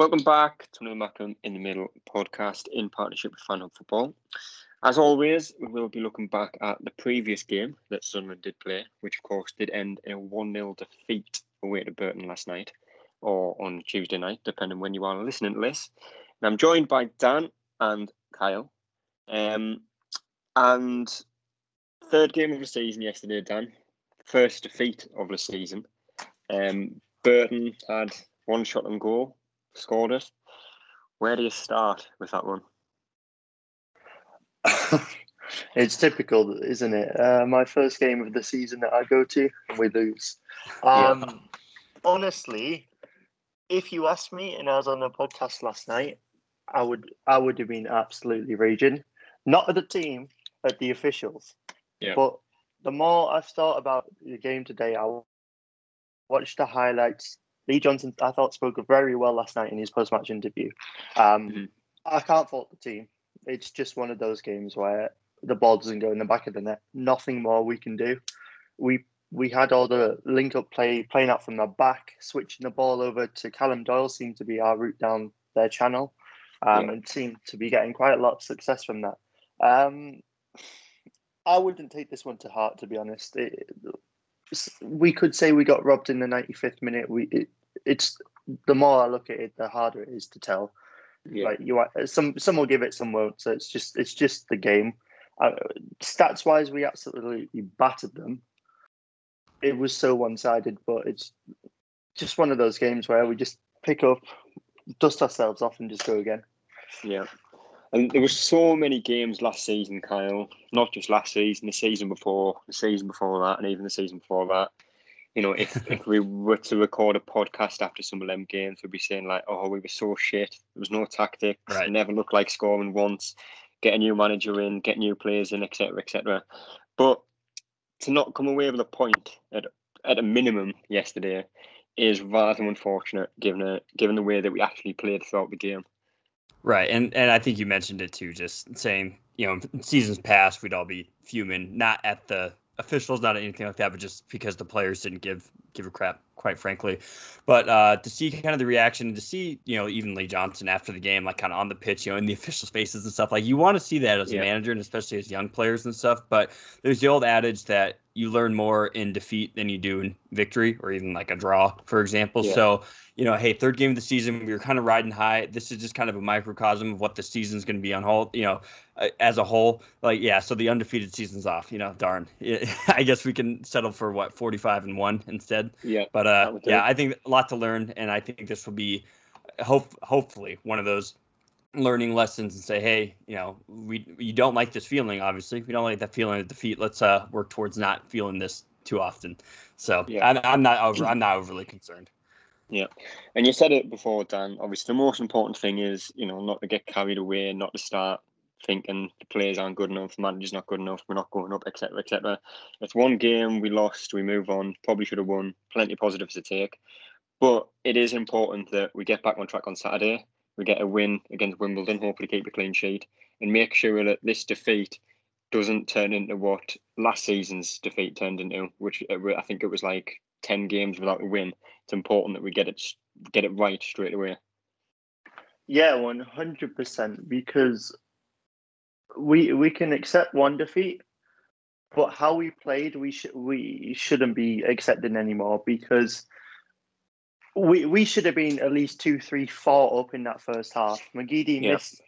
Welcome back to another Mackem in the Middle podcast in partnership with Fan Hub Football. As always, we will be looking back at the previous game that Sunderland did play, which of course did end in a 1 0 defeat away to Burton last night or on Tuesday night, depending when you are listening to this. And I'm joined by Dan and Kyle. Um, and third game of the season yesterday, Dan. First defeat of the season. Um, Burton had one shot on goal, scored it. Where do you start with that one? it's typical, isn't it? Uh, my first game of the season that I go to, and we lose. Um, yeah. Honestly, if you asked me, and I was on a podcast last night, I would I would have been absolutely raging. Not at the team, at the officials. Yeah. But the more I've thought about the game today, I watched the highlights. Lee Johnson, I thought, spoke very well last night in his post-match interview. Um, mm-hmm. I can't fault the team. It's just one of those games where the ball doesn't go in the back of the net. Nothing more we can do. We we had all the link up play playing out from the back, switching the ball over to Callum Doyle seemed to be our route down their channel, um, yeah. and seemed to be getting quite a lot of success from that. Um, I wouldn't take this one to heart, to be honest. It, we could say we got robbed in the 95th minute. We it, it's the more I look at it, the harder it is to tell. Yeah. Like you, some some will give it, some won't. So it's just it's just the game. Uh, stats wise, we absolutely battered them. It was so one sided, but it's just one of those games where we just pick up, dust ourselves off, and just go again. Yeah, and there were so many games last season, Kyle. Not just last season, the season before, the season before that, and even the season before that. You know, if, if we were to record a podcast after some of them games, we'd be saying like, "Oh, we were so shit. There was no tactics. Right. Never looked like scoring once. Get a new manager in, get new players in, etc., etc." But to not come away with a point at at a minimum yesterday is rather unfortunate, given a, given the way that we actually played throughout the game. Right, and and I think you mentioned it too, just saying you know seasons past we'd all be fuming, not at the officials, not anything like that, but just because the players didn't give give a crap, quite frankly. But uh, to see kind of the reaction, to see you know even Lee Johnson after the game, like kind of on the pitch, you know, in the official spaces and stuff, like you want to see that as yeah. a manager and especially as young players and stuff. But there's the old adage that you learn more in defeat than you do in victory or even like a draw, for example. Yeah. So you know, hey, third game of the season, we were kind of riding high. This is just kind of a microcosm of what the season's going to be on whole, you know, as a whole. Like, yeah, so the undefeated season's off. You know, darn. I guess we can settle for what forty five and one instead. Yeah. But uh, yeah, I think a lot to learn, and I think this will be, hope hopefully one of those learning lessons and say, hey, you know, we you don't like this feeling. Obviously, we don't like that feeling of defeat. Let's uh work towards not feeling this too often. So yeah. I'm, I'm not over. I'm not overly concerned. Yeah, and you said it before, Dan. Obviously, the most important thing is you know not to get carried away, not to start thinking the players aren't good enough, the manager's not good enough, we're not going up, etc., etc. It's one game we lost, we move on. Probably should have won. Plenty of positives to take, but it is important that we get back on track on Saturday. We get a win against Wimbledon, hopefully keep a clean sheet, and make sure that this defeat doesn't turn into what last season's defeat turned into, which uh, I think it was like ten games without a win. It's important that we get it get it right straight away. Yeah, one hundred percent. Because we we can accept one defeat, but how we played, we should we shouldn't be accepting anymore because we we should have been at least two, three, four up in that first half. McGeady yeah. missed.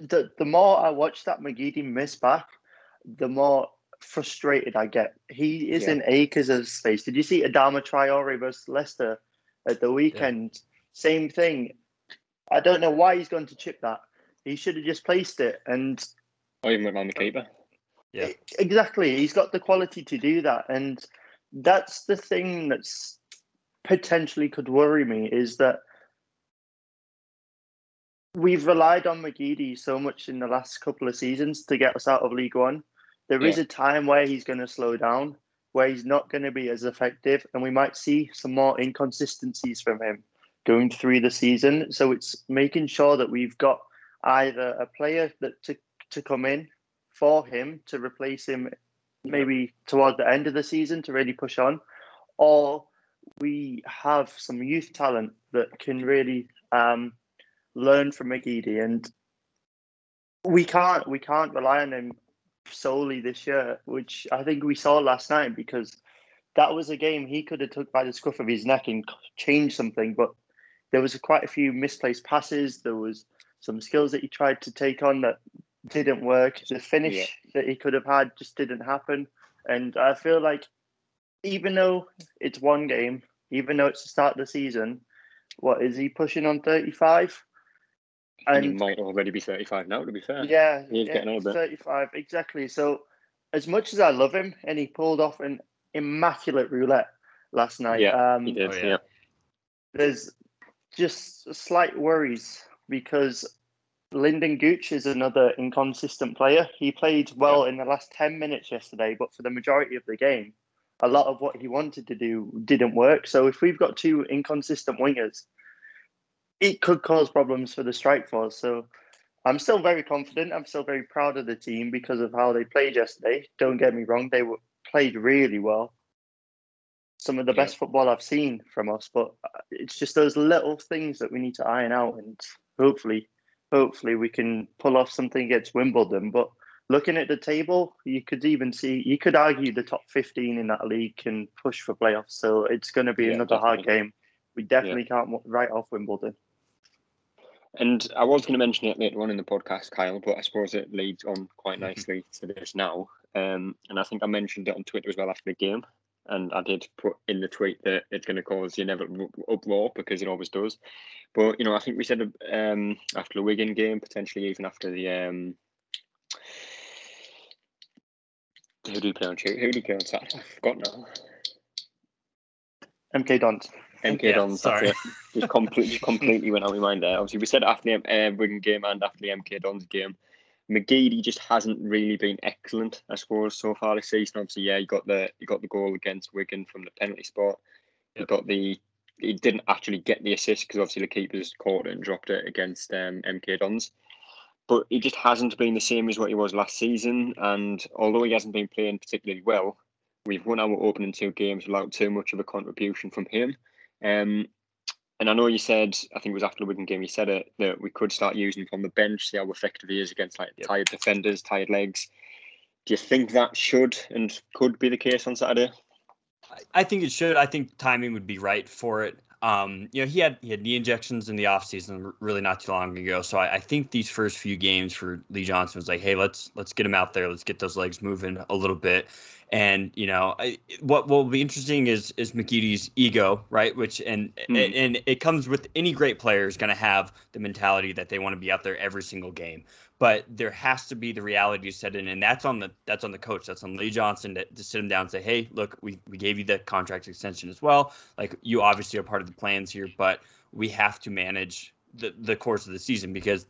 The the more I watch that McGeady miss back, the more frustrated I get. He is yeah. in acres of space. Did you see Adama Traore versus Leicester at the weekend? Yeah. Same thing. I don't know why he's going to chip that. He should have just placed it and. Oh, or even around the keeper. Yeah. Exactly. He's got the quality to do that. And that's the thing that's potentially could worry me is that we've relied on McGeady so much in the last couple of seasons to get us out of League One. There yeah. is a time where he's going to slow down, where he's not going to be as effective, and we might see some more inconsistencies from him going through the season. So it's making sure that we've got either a player that to to come in for him to replace him maybe towards the end of the season to really push on, or we have some youth talent that can really um, learn from McGeady, and we can't we can't rely on him solely this year, which I think we saw last night because that was a game he could have took by the scruff of his neck and changed something, but there was quite a few misplaced passes. There was some skills that he tried to take on that didn't work. The finish yeah. that he could have had just didn't happen. And I feel like even though it's one game, even though it's the start of the season, what is he pushing on 35? And, and he might already be 35 now, to be fair. Yeah, he's yeah, getting older. 35, exactly. So, as much as I love him, and he pulled off an immaculate roulette last night. Yeah, um, he did. Oh, yeah. yeah. There's just slight worries because Lynden Gooch is another inconsistent player. He played well in the last 10 minutes yesterday, but for the majority of the game, a lot of what he wanted to do didn't work. So if we've got two inconsistent wingers, it could cause problems for the strike force. So I'm still very confident. I'm still very proud of the team because of how they played yesterday. Don't get me wrong, they were played really well. Some of the yeah. best football I've seen from us, but it's just those little things that we need to iron out, and hopefully hopefully we can pull off something against Wimbledon. But looking at the table, you could even see you could argue the top 15 in that league can push for playoffs. So it's going to be yeah, another definitely. hard game. We definitely yeah. can't write off Wimbledon. And I was going to mention it later on in the podcast, Kyle, but I suppose it leads on quite mm-hmm. nicely to this now. Um, and I think I mentioned it on Twitter as well after the game and I did put in the tweet that it's going to cause the inevitable uproar because it always does. But you know, I think we said um, after the Wigan game, potentially even after the um, who do you play on Tuesday? Who do you play on Saturday? I forgot now. MK Dons. MK yeah, Dons. Sorry, just completely, completely went out of my mind there. Obviously, we said after the uh, Wigan game and after the MK Dons game McGeady just hasn't really been excellent, I suppose, so far this season. Obviously, yeah, he got the he got the goal against Wigan from the penalty spot. He got the he didn't actually get the assist because obviously the keeper's caught it and dropped it against um, MK Dons. But he just hasn't been the same as what he was last season. And although he hasn't been playing particularly well, we've won our opening two games without too much of a contribution from him. Um, and I know you said, I think it was after the Wigan game, you said it that we could start using from the bench, see how effective he is against like yep. tired defenders, tired legs. Do you think that should and could be the case on Saturday? I think it should. I think timing would be right for it. Um, you know, he had he had knee injections in the offseason really not too long ago. So I, I, think these first few games for Lee Johnson was like, hey, let's let's get him out there, let's get those legs moving a little bit. And you know, I, what will be interesting is is McGeady's ego, right? Which and mm. and it comes with any great player is going to have the mentality that they want to be out there every single game. But there has to be the reality set in, and that's on the that's on the coach. That's on Lee Johnson to, to sit him down and say, hey, look, we we gave you the contract extension as well. Like you obviously are part of the plans here, but we have to manage the the course of the season because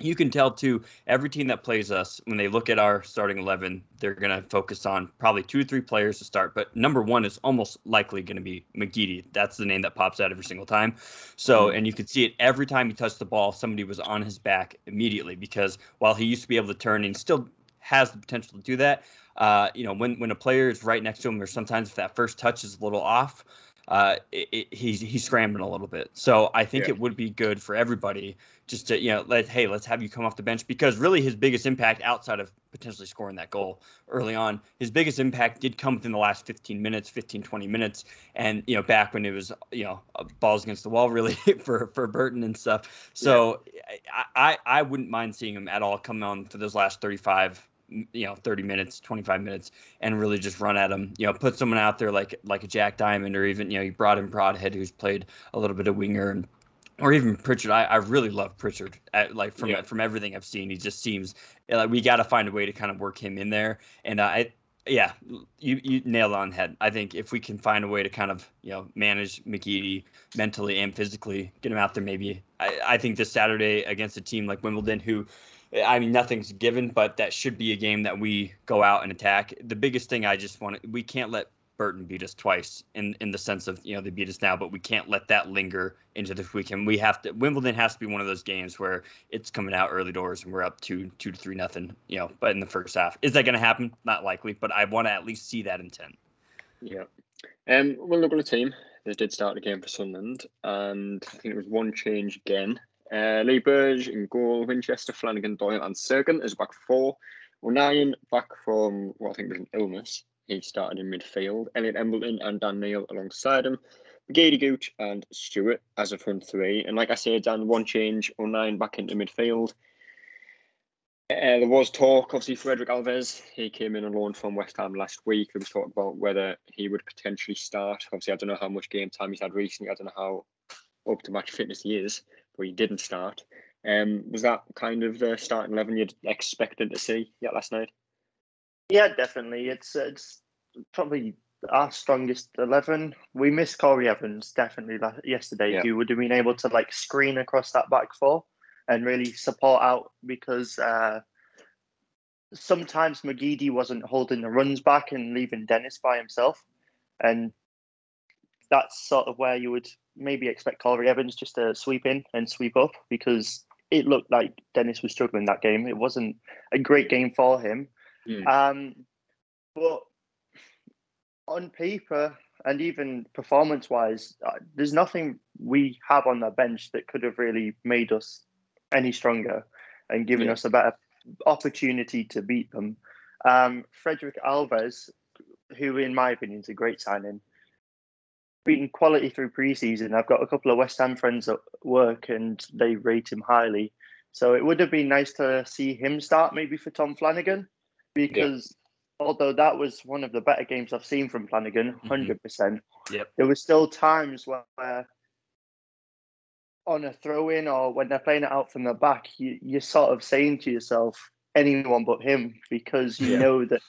you can tell too every team that plays us when they look at our starting 11 they're going to focus on probably two or three players to start but number one is almost likely going to be mcgeady that's the name that pops out every single time so mm-hmm. and you can see it every time he touched the ball somebody was on his back immediately because while he used to be able to turn and still has the potential to do that uh, you know when when a player is right next to him or sometimes if that first touch is a little off uh, it, it, he's he's scrambling a little bit. So I think yeah. it would be good for everybody just to you know let hey let's have you come off the bench because really his biggest impact outside of potentially scoring that goal early on his biggest impact did come within the last 15 minutes 15 20 minutes. And you know back when it was you know balls against the wall really for for Burton and stuff. So yeah. I, I I wouldn't mind seeing him at all come on for those last 35 you know 30 minutes 25 minutes and really just run at them you know put someone out there like like a jack diamond or even you know you brought in broadhead who's played a little bit of winger and or even Pritchard. I, I really love Pritchard. At, like from yeah. from everything I've seen, he just seems eh, like we got to find a way to kind of work him in there. And uh, I, yeah, you you nailed on head. I think if we can find a way to kind of you know manage McGeady mentally and physically, get him out there. Maybe I, I think this Saturday against a team like Wimbledon, who eh, I mean, nothing's given, but that should be a game that we go out and attack. The biggest thing I just want to, we can't let Burton beat us twice in in the sense of you know they beat us now, but we can't let that linger into this weekend. We have to Wimbledon has to be one of those games where it's coming out early doors and we're up two two to three nothing. You know, but in the first half, is that going to happen? Not likely, but I want to at least see that intent. Yeah, um, we'll look at the team. They did start the game for Sunderland, and I think it was one change again. Uh, Lee Burge in goal, Winchester, Flanagan, Doyle, and Cirkin is back four. O'Nien back from what I think was an illness. He started in midfield. Elliot Embleton and Dan Neil alongside him. Gady Gooch and Stewart as a front three. And like I said, Dan, one change, O'Nien back into midfield. Uh, there was talk, obviously, Frederik Alves. He came in on loan from West Ham last week. There was talk about whether he would potentially start. Obviously, I don't know how much game time he's had recently. I don't know how up to match fitness he is, but he didn't start. Um, was that kind of the starting eleven you'd expected to see yet last night? Yeah, definitely. It's it's probably our strongest eleven. We missed Corey Evans definitely yesterday. Yeah. Who would have been able to like screen across that back four and really support out because uh, sometimes McGeady wasn't holding the runs back and leaving Dennis by himself, and that's sort of where you would maybe expect Corey Evans just to sweep in and sweep up because it looked like Dennis was struggling that game. It wasn't a great game for him. Mm. Um, but on paper and even performance wise, uh, there's nothing we have on the bench that could have really made us any stronger and given yeah. us a better opportunity to beat them. Um, Frederik Alves, who in my opinion is a great signing, been quality through preseason. I've got a couple of West Ham friends at work and they rate him highly. So it would have been nice to see him start maybe for Tom Flanagan because yeah. although that was one of the better games I've seen from Flanagan, 100%, mm-hmm. yep. there were still times where on a throw in or when they're playing it out from the back, you, you're sort of saying to yourself, anyone but him, because you yeah. know that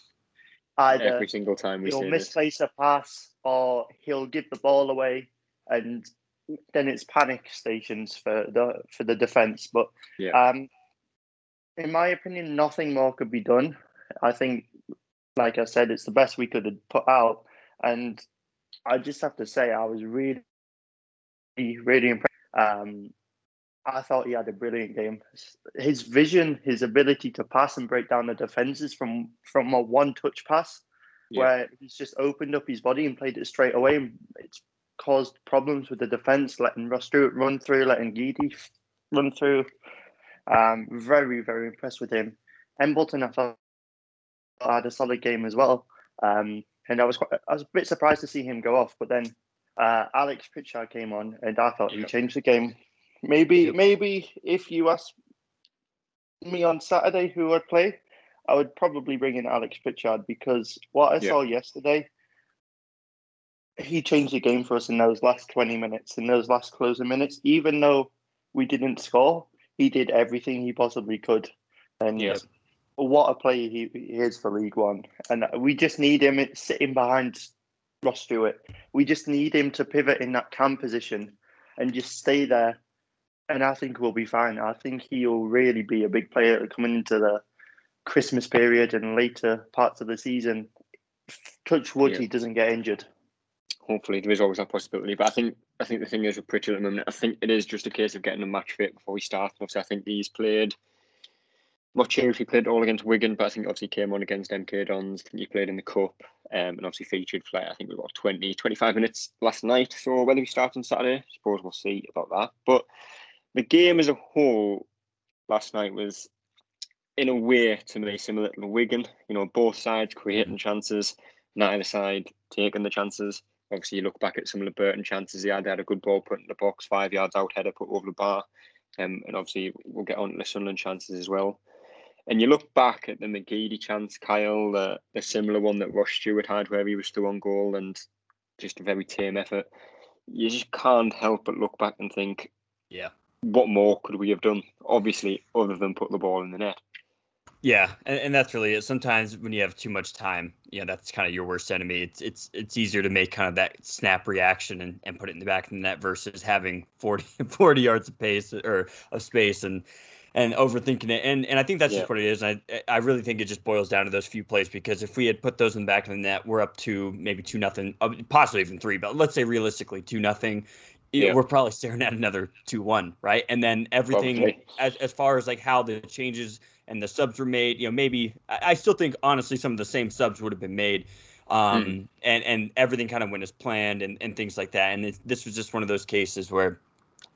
either every single time we he'll misplace a pass or he'll give the ball away, and then it's panic stations for the for the defense. But yeah. um, in my opinion, nothing more could be done. I think, like I said, it's the best we could have put out, and I just have to say I was really, really impressed um, I thought he had a brilliant game. His vision, his ability to pass and break down the defenses from from a one touch pass, yeah. where he's just opened up his body and played it straight away. It's caused problems with the defense, letting Ross Stewart run through, letting Geedy run through. Um, very, very impressed with him. Embleton, I thought had a solid game as well. Um, and I was quite, I was a bit surprised to see him go off, but then uh, Alex Pritchard came on, and I thought he changed the game. Maybe, yep. maybe if you ask me on Saturday who I'd play, I would probably bring in Alex Pritchard because what I yep. saw yesterday, he changed the game for us in those last twenty minutes, in those last closing minutes. Even though we didn't score, he did everything he possibly could, and. What a player he, he is for League One, and we just need him sitting behind Ross Stewart. We just need him to pivot in that cam position and just stay there. And I think we'll be fine. I think he'll really be a big player coming into the Christmas period and later parts of the season. Touch wood, yeah. he doesn't get injured. Hopefully, there is always that possibility. But I think I think the thing is with Pritchard at the moment, I think it is just a case of getting a match fit before we start. Obviously, I think he's played not sure if he played all against Wigan, but I think obviously came on against MK Dons. I think he played in the Cup um, and obviously featured for I think we got 20, 25 minutes last night. So whether he starts on Saturday, I suppose we'll see about that. But the game as a whole last night was, in a way, to me, similar to Wigan. You know, both sides creating chances, neither side taking the chances. Obviously, you look back at some of the Burton chances he had. They had a good ball put in the box, five yards out, header put over the bar. Um, and obviously, we'll get on to the Sunderland chances as well. And you look back at the McGeady chance, Kyle, the, the similar one that Ross Stewart had where he was still on goal and just a very tame effort. You just can't help but look back and think, yeah, what more could we have done? Obviously, other than put the ball in the net. Yeah, and, and that's really it. Sometimes when you have too much time, you know, that's kind of your worst enemy. It's it's it's easier to make kind of that snap reaction and, and put it in the back of the net versus having 40, 40 yards of pace or of space and and overthinking it. And and I think that's yeah. just what it is. I I really think it just boils down to those few plays because if we had put those in the back of the net, we're up to maybe two nothing, uh, possibly even three, but let's say realistically two nothing. Yeah. We're probably staring at another two one, right? And then everything as as far as like how the changes and the subs were made, you know, maybe I, I still think honestly some of the same subs would have been made. Um, mm. and and everything kind of went as planned and, and things like that. And it, this was just one of those cases where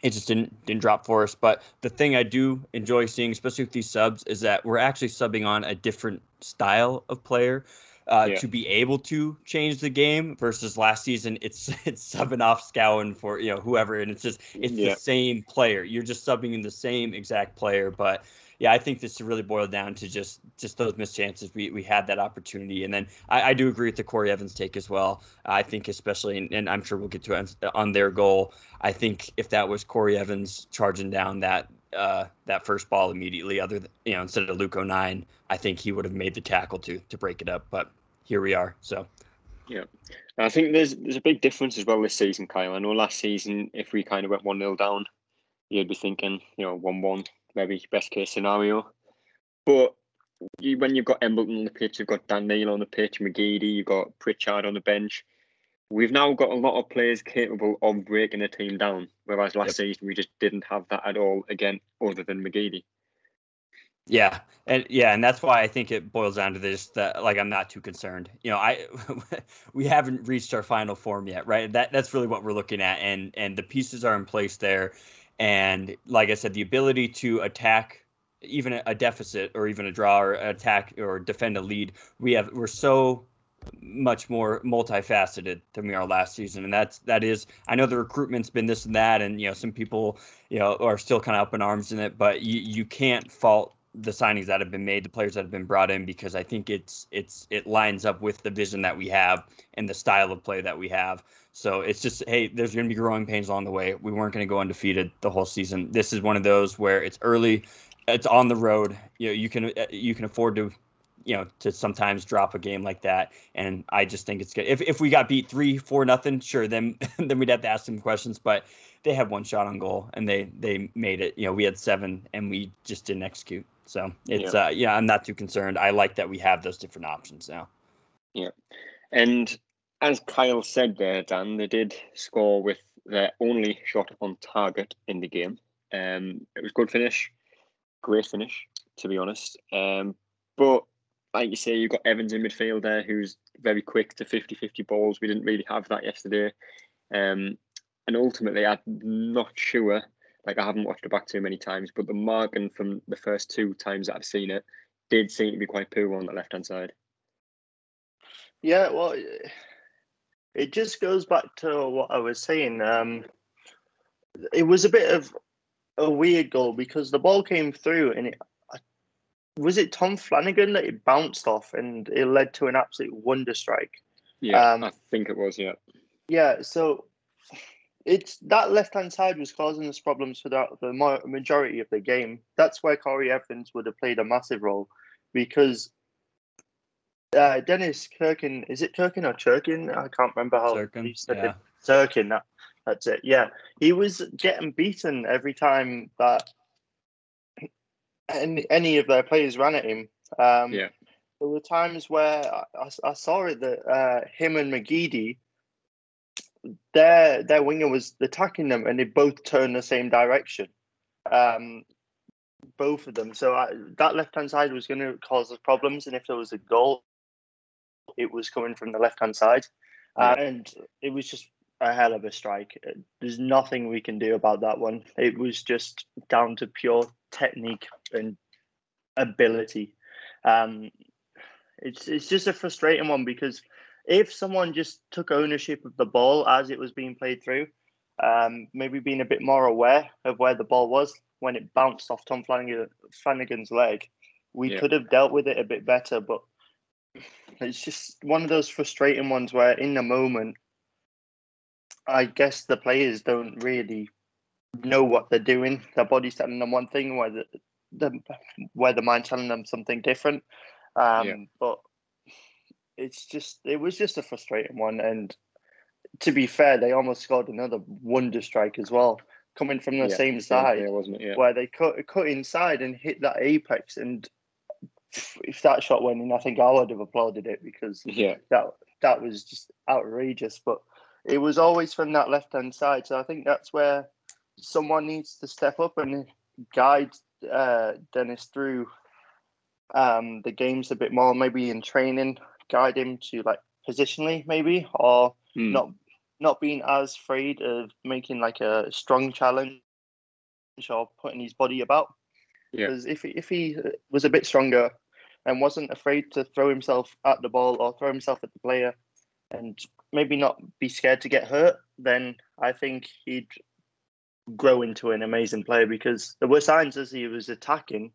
it just didn't didn't drop for us. But the thing I do enjoy seeing, especially with these subs, is that we're actually subbing on a different style of player. Uh, yeah. to be able to change the game versus last season it's it's subbing off Scowen for you know whoever and it's just it's yeah. the same player you're just subbing in the same exact player but yeah, I think this really boiled down to just just those missed chances. We we had that opportunity, and then I, I do agree with the Corey Evans take as well. I think especially, and, I'm sure we'll get to it on their goal. I think if that was Corey Evans charging down that uh, that first ball immediately, other than, you know instead of Luke O'Nien, I think he would have made the tackle to to break it up. But here we are. So. Yeah, I think there's there's a big difference as well this season, Kyle. I know last season if we kind of went one 0 down, you'd be thinking you know one one maybe best case scenario. But you, when you've got Embleton on the pitch, you've got Dan Neil on the pitch, McGeady, you've got Pritchard on the bench. We've now got a lot of players capable of breaking a team down, whereas last yep. season we just didn't have that at all. Again, other than McGeady. Yeah, and yeah, and that's why I think it boils down to this that like I'm not too concerned. You know, I we haven't reached our final form yet, right? That that's really what we're looking at, and and the pieces are in place there. And like I said, the ability to attack even a deficit or even a draw or attack or defend a lead, we have we're so much more multifaceted than we are last season. And that's that is i know the recruitment's been this and that and you know some people you know are still kind of up in arms in it but you you can't fault the signings that have been made the players that have been brought in because i think it's it's it lines up with the vision that we have and the style of play that we have so it's just, hey, there's going to be growing pains along the way. We weren't going to go undefeated the whole season. This is one of those where it's early, it's on the road. You know, you can uh, you can afford to, you know, to sometimes drop a game like that. And I just think it's good. If if we got beat three, four, nothing, sure, then then we'd have to ask some questions. But they had one shot on goal and they they made it. You know, we had seven and we just didn't execute. So it's yeah. uh yeah, I'm not too concerned. I like that we have those different options now. Yeah. And as Kyle said there, Dan, they did score with their only shot on target in the game. Um, it was good finish, great finish, to be honest. Um, but like you say, you've got Evans in midfield there who's very quick to 50 50 balls. We didn't really have that yesterday. Um, and ultimately, I'm not sure, like I haven't watched it back too many times, but the marking from the first two times that I've seen it did seem to be quite poor on the left hand side. Yeah, well, it just goes back to what I was saying. Um, it was a bit of a weird goal because the ball came through and it was it Tom Flanagan that it bounced off and it led to an absolute wonder strike. Yeah, um, I think it was. Yeah. Yeah. So it's that left hand side was causing us problems for the, the majority of the game. That's where Corey Evans would have played a massive role because uh, Dennis Kirkin, is it Kirkin or Churkin? I can't remember how Churkin, he said yeah. it. Churkin, that, that's it. Yeah, he was getting beaten every time that any, any of their players ran at him. Um, yeah. There were times where I, I saw it that uh, him and McGeady, their their winger was attacking them, and they both turned the same direction. Um, both of them. So I, that left hand side was going to cause us problems, and if there was a goal, it was coming from the left hand side, uh, and it was just a hell of a strike. Uh, there's nothing we can do about that one. It was just down to pure technique and ability. Um, it's it's just a frustrating one because if someone just took ownership of the ball as it was being played through, um, maybe being a bit more aware of where the ball was when it bounced off Tom Flanagan, Flanagan's leg, we yeah. could have dealt with it a bit better. But it's just one of those frustrating ones where, in the moment, I guess the players don't really know what they're doing. Their body's telling them one thing, where the, the where the mind's telling them something different. Um, yeah. But it's just it was just a frustrating one, and to be fair, they almost scored another wonder strike as well, coming from the yeah, same side, wasn't it? Yeah. Where they cut cut inside and hit that apex, and if that shot went in, I think I would have applauded it because yeah, that that was just outrageous. But it was always from that left hand side, so I think that's where someone needs to step up and guide uh, Dennis through um, the games a bit more, maybe in training, guide him to like positionally, maybe, or mm. not not being as afraid of making like a strong challenge or putting his body about. Yeah. Because if if he was a bit stronger and wasn't afraid to throw himself at the ball or throw himself at the player, and maybe not be scared to get hurt, then I think he'd grow into an amazing player. Because there were signs as he was attacking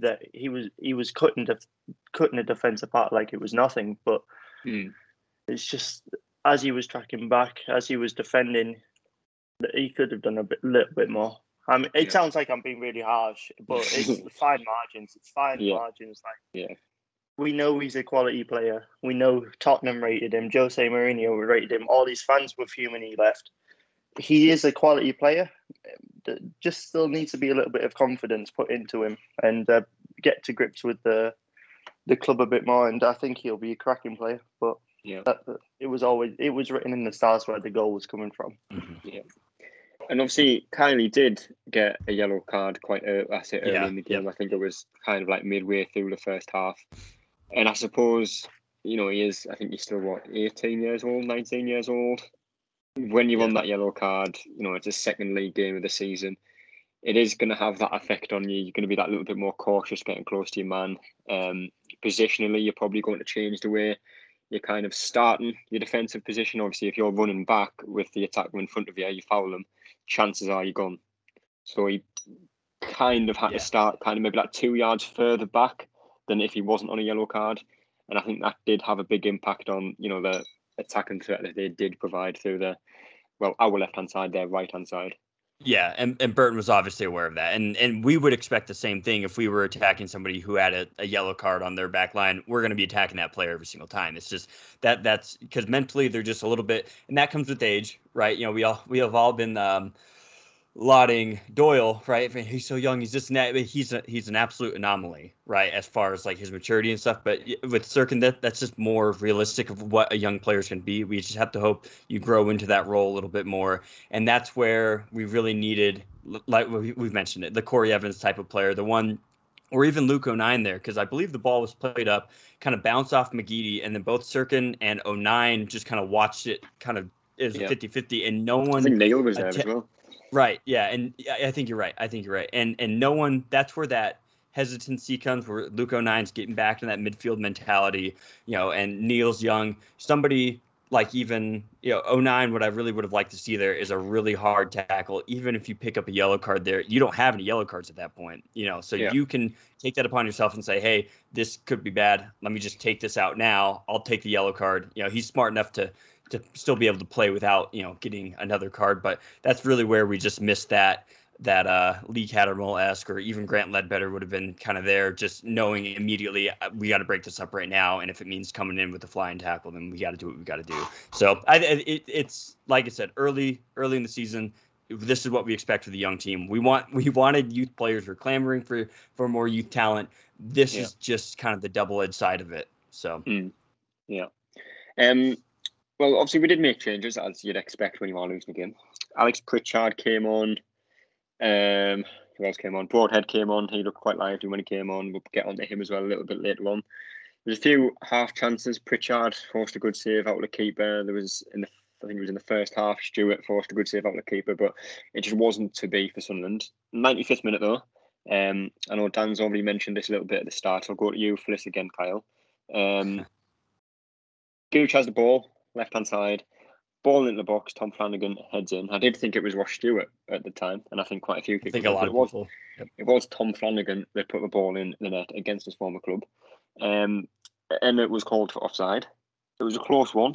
that he was he was cutting def- cutting a defense apart like it was nothing. But Mm. it's just as he was tracking back, as he was defending, that he could have done a bit, little bit more. I mean, it Yeah. sounds like I'm being really harsh, but it's fine margins. It's fine Yeah. margins. Like Yeah. We know he's a quality player. We know Tottenham rated him. Jose Mourinho rated him. All these fans were fuming he left. He is a quality player. Th- Just still needs to be a little bit of confidence put into him and uh, get to grips with the the club a bit more. And I think he'll be a cracking player. But Yeah. that, that- it was always it was written in the stars where the goal was coming from. Mhm. And obviously, Kylie did get a yellow card quite early, I say early Yeah, in the game. I think it was kind of like midway through the first half. And I suppose, you know, he is, I think he's still, what, 18 years old, 19 years old? When you're on that yellow card, you know, it's a second league game of the season. It is going to have that effect on you. You're going to be that little bit more cautious getting close to your man. Um, positionally, you're probably going to change the way you're kind of starting your defensive position. Obviously, if you're running back with the attacker in front of you, you foul them, chances are you're gone. So he kind of had Yeah. to start kind of maybe like two yards further back than if he wasn't on a yellow card. And I think that did have a big impact on, you know, the attacking threat that they did provide through the, well, our left hand side, their right hand side. Yeah, and, and Burton was obviously aware of that. And and we would expect the same thing if we were attacking somebody who had a, a yellow card on their back line. We're going to be attacking that player every single time. It's just that that's because mentally they're just a little bit, and that comes with age, right? You know, we all we have all been um, lauding Doyle, right? I mean, he's so young. He's just he's a, he's an absolute anomaly, right? As far as like his maturity and stuff. But with Cirkin, that that's just more realistic of what a young player can be. We just have to hope you grow into that role a little bit more, and that's where we really needed, like we- we've mentioned it, the Corey Evans type of player, the one. Or even Luke O'Nien there, because I believe the ball was played up, kind of bounced off McGeady, and then both Cirkin and O'Nien just kind of watched it kind of is Yeah. 50 50, and no I one think Neil was there as well. Right. Yeah. And I I think you're right. I think you're right. And and no one. That's where that hesitancy comes. Where Luke O'Nien's getting back to that midfield mentality. You know, and Neil's young. Somebody like even you know O'Nien. What I really would have liked to see there is a really hard tackle. Even if you pick up a yellow card there, you don't have any yellow cards at that point. You know, so Yeah. you can take that upon yourself and say, hey, this could be bad. Let me just take this out now. I'll take the yellow card. You know, he's smart enough to to still be able to play without you know getting another card. But that's really where we just missed that that uh Lee Cattermole esque or even Grant Leadbitter would have been kind of there, just knowing immediately uh, we got to break this up right now, and if it means coming in with the flying tackle, then we got to do what we got to do. So I it, it's like I said early early in the season. This is what we expect for the young team. We want we wanted youth players. We're clamoring for for more youth talent. This Yeah. is just kind of the double edged side of it. So Yeah. Um. Well, obviously we did make changes as you'd expect when you are losing a game. Alex Pritchard came on. Um. Who else came on? Broadhead came on. He looked quite lively when he came on. We'll get onto him as well a little bit later on. There's a few half chances. Pritchard forced a good save out of the keeper. There was in the I think it was in the first half. Stewart forced a good save out of the keeper, but it just wasn't to be for Sunderland. 95th minute though. Um, I know Dan's already mentioned this a little bit at the start. I'll go to you for this again, Kyle. Um, Gooch has the ball, left hand side, ball into the box. Tom Flanagan heads in. I did think it was Ross Stewart at the time, and I think quite a few people. I think a lot it was, people. it was Tom Flanagan that put the ball in the net against his former club, um, and it was called for offside. It was a close one,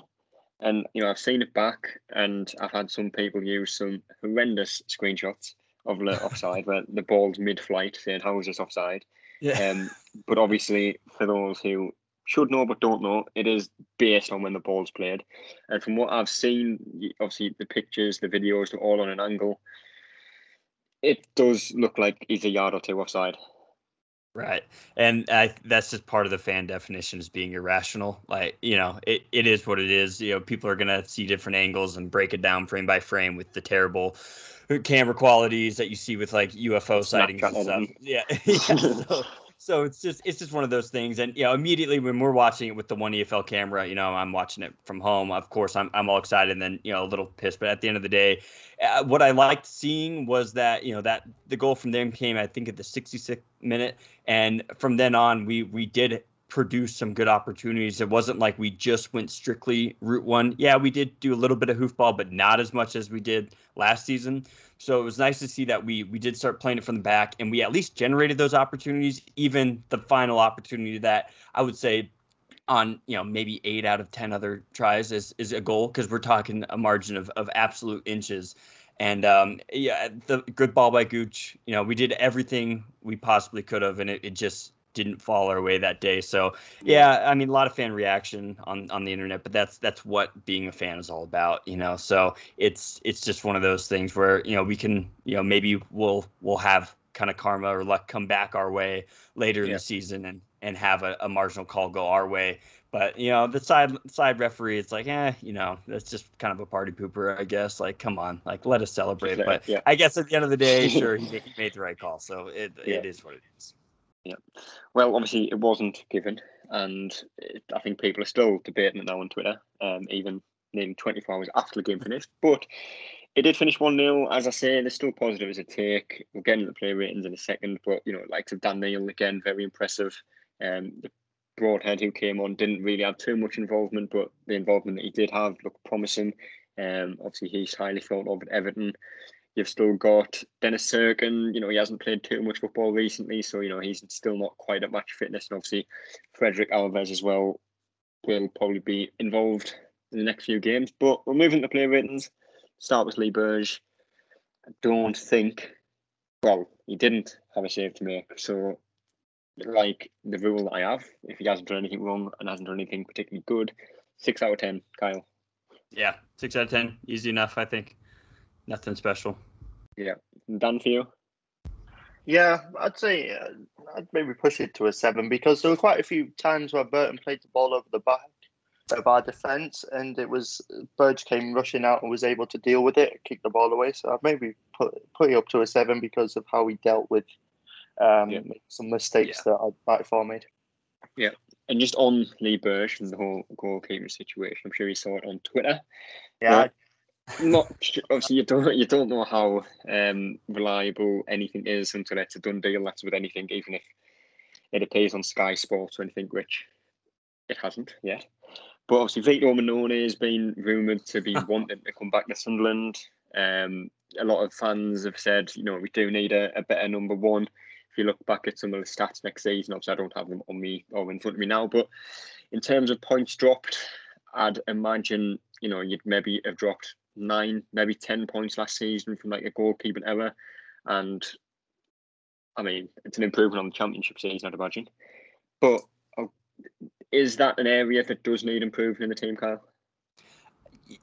and you know I've seen it back, and I've had some people use some horrendous screenshots of the offside where the ball's mid-flight, saying how is this offside? Yeah. Um, but obviously, for those who should know but don't know, it is based on when the ball's played. And from what I've seen, obviously the pictures, the videos, they're all on an angle. It does look like he's a yard or two offside. Right. And I, that's just part of the fan definition is being irrational. Like, you know, it, it is what it is. You know, people are going to see different angles and break it down frame by frame with the terrible camera qualities that you see with like UFO sightings and stuff. Yeah. yeah. So, so it's just it's just one of those things and you know immediately when we're watching it with the one efl camera you know i'm watching it from home of course i'm, I'm all excited and then you know a little pissed but at the end of the day uh, what i liked seeing was that you know that the goal from them came i think at the 66th minute and from then on we we did produce some good opportunities. It wasn't like we just went strictly route one. Yeah, we did do a little bit of hoofball, but not as much as we did last season. So it was nice to see that we we did start playing it from the back, and we at least generated those opportunities. Even the final opportunity that I would say on you know maybe eight out of ten other tries is is a goal because we're talking a margin of of absolute inches. And um, yeah, the good ball by Gooch. You know, we did everything we possibly could have, and it, it just didn't fall our way that day. So yeah, I mean a lot of fan reaction on on the internet, but that's that's what being a fan is all about, you know. So it's it's just one of those things where you know we can you know maybe we'll we'll have kind of karma or luck come back our way later yeah. in the season and and have a, a marginal call go our way. But you know the side side referee, it's like, eh, you know, that's just kind of a party pooper, I guess. Like, come on, like let us celebrate. but yeah. I guess at the end of the day, sure, he, he made the right call, so it yeah. it is what it is. Yeah. Well, obviously it wasn't given, and it, I think people are still debating it now on Twitter, um, even nearly 24 hours after the game finished. But it did finish 1 0. As I say, there's still positive as a take. We'll get into the play ratings in a second, but, you know, likes of Dan Neil, again, very impressive. Um, the Broadhead who came on didn't really have too much involvement, but the involvement that he did have looked promising. Um, obviously, he's highly thought of at Everton. You've still got Dennis Cirkin. You know, he hasn't played too much football recently, so you know he's still not quite at match fitness. And obviously, Frederik Alves as well will probably be involved in the next few games. But we're moving to play ratings. Start with Lee Burge. I don't think. Well, he didn't have a save to make, so like the rule that I have, if he hasn't done anything wrong and hasn't done anything particularly good, six out of ten, Kyle. Yeah, six out of ten, easy enough, I think. Nothing special. Yeah. Done for you? Yeah, I'd say uh, I'd maybe push it to a seven because there were quite a few times where Burton played the ball over the back of our defence, and it was Burge came rushing out and was able to deal with it, kick the ball away. So I'd maybe put put it up to a seven because of how we dealt with um, yeah. some mistakes yeah. that our back four made. Yeah, and just on Lee Burge and the whole goalkeeper situation, I'm sure you saw it on Twitter. Yeah, not obviously you don't you don't know how um, reliable anything is until it's a done deal. That's with anything, even if it appears on Sky Sports or anything, which it hasn't yet. But obviously, Vito Mannone has been rumoured to be wanting to come back to Sunderland. Um, a lot of fans have said, you know, we do need a, a better number one. If you look back at some of the stats next season, obviously I don't have them on me or in front of me now, but in terms of points dropped, I'd imagine you know you'd maybe have dropped nine, maybe ten points last season from like a goalkeeping error, and I mean it's an improvement on the championship season, I'd imagine. But uh, is that an area that does need improvement in the team, Kyle?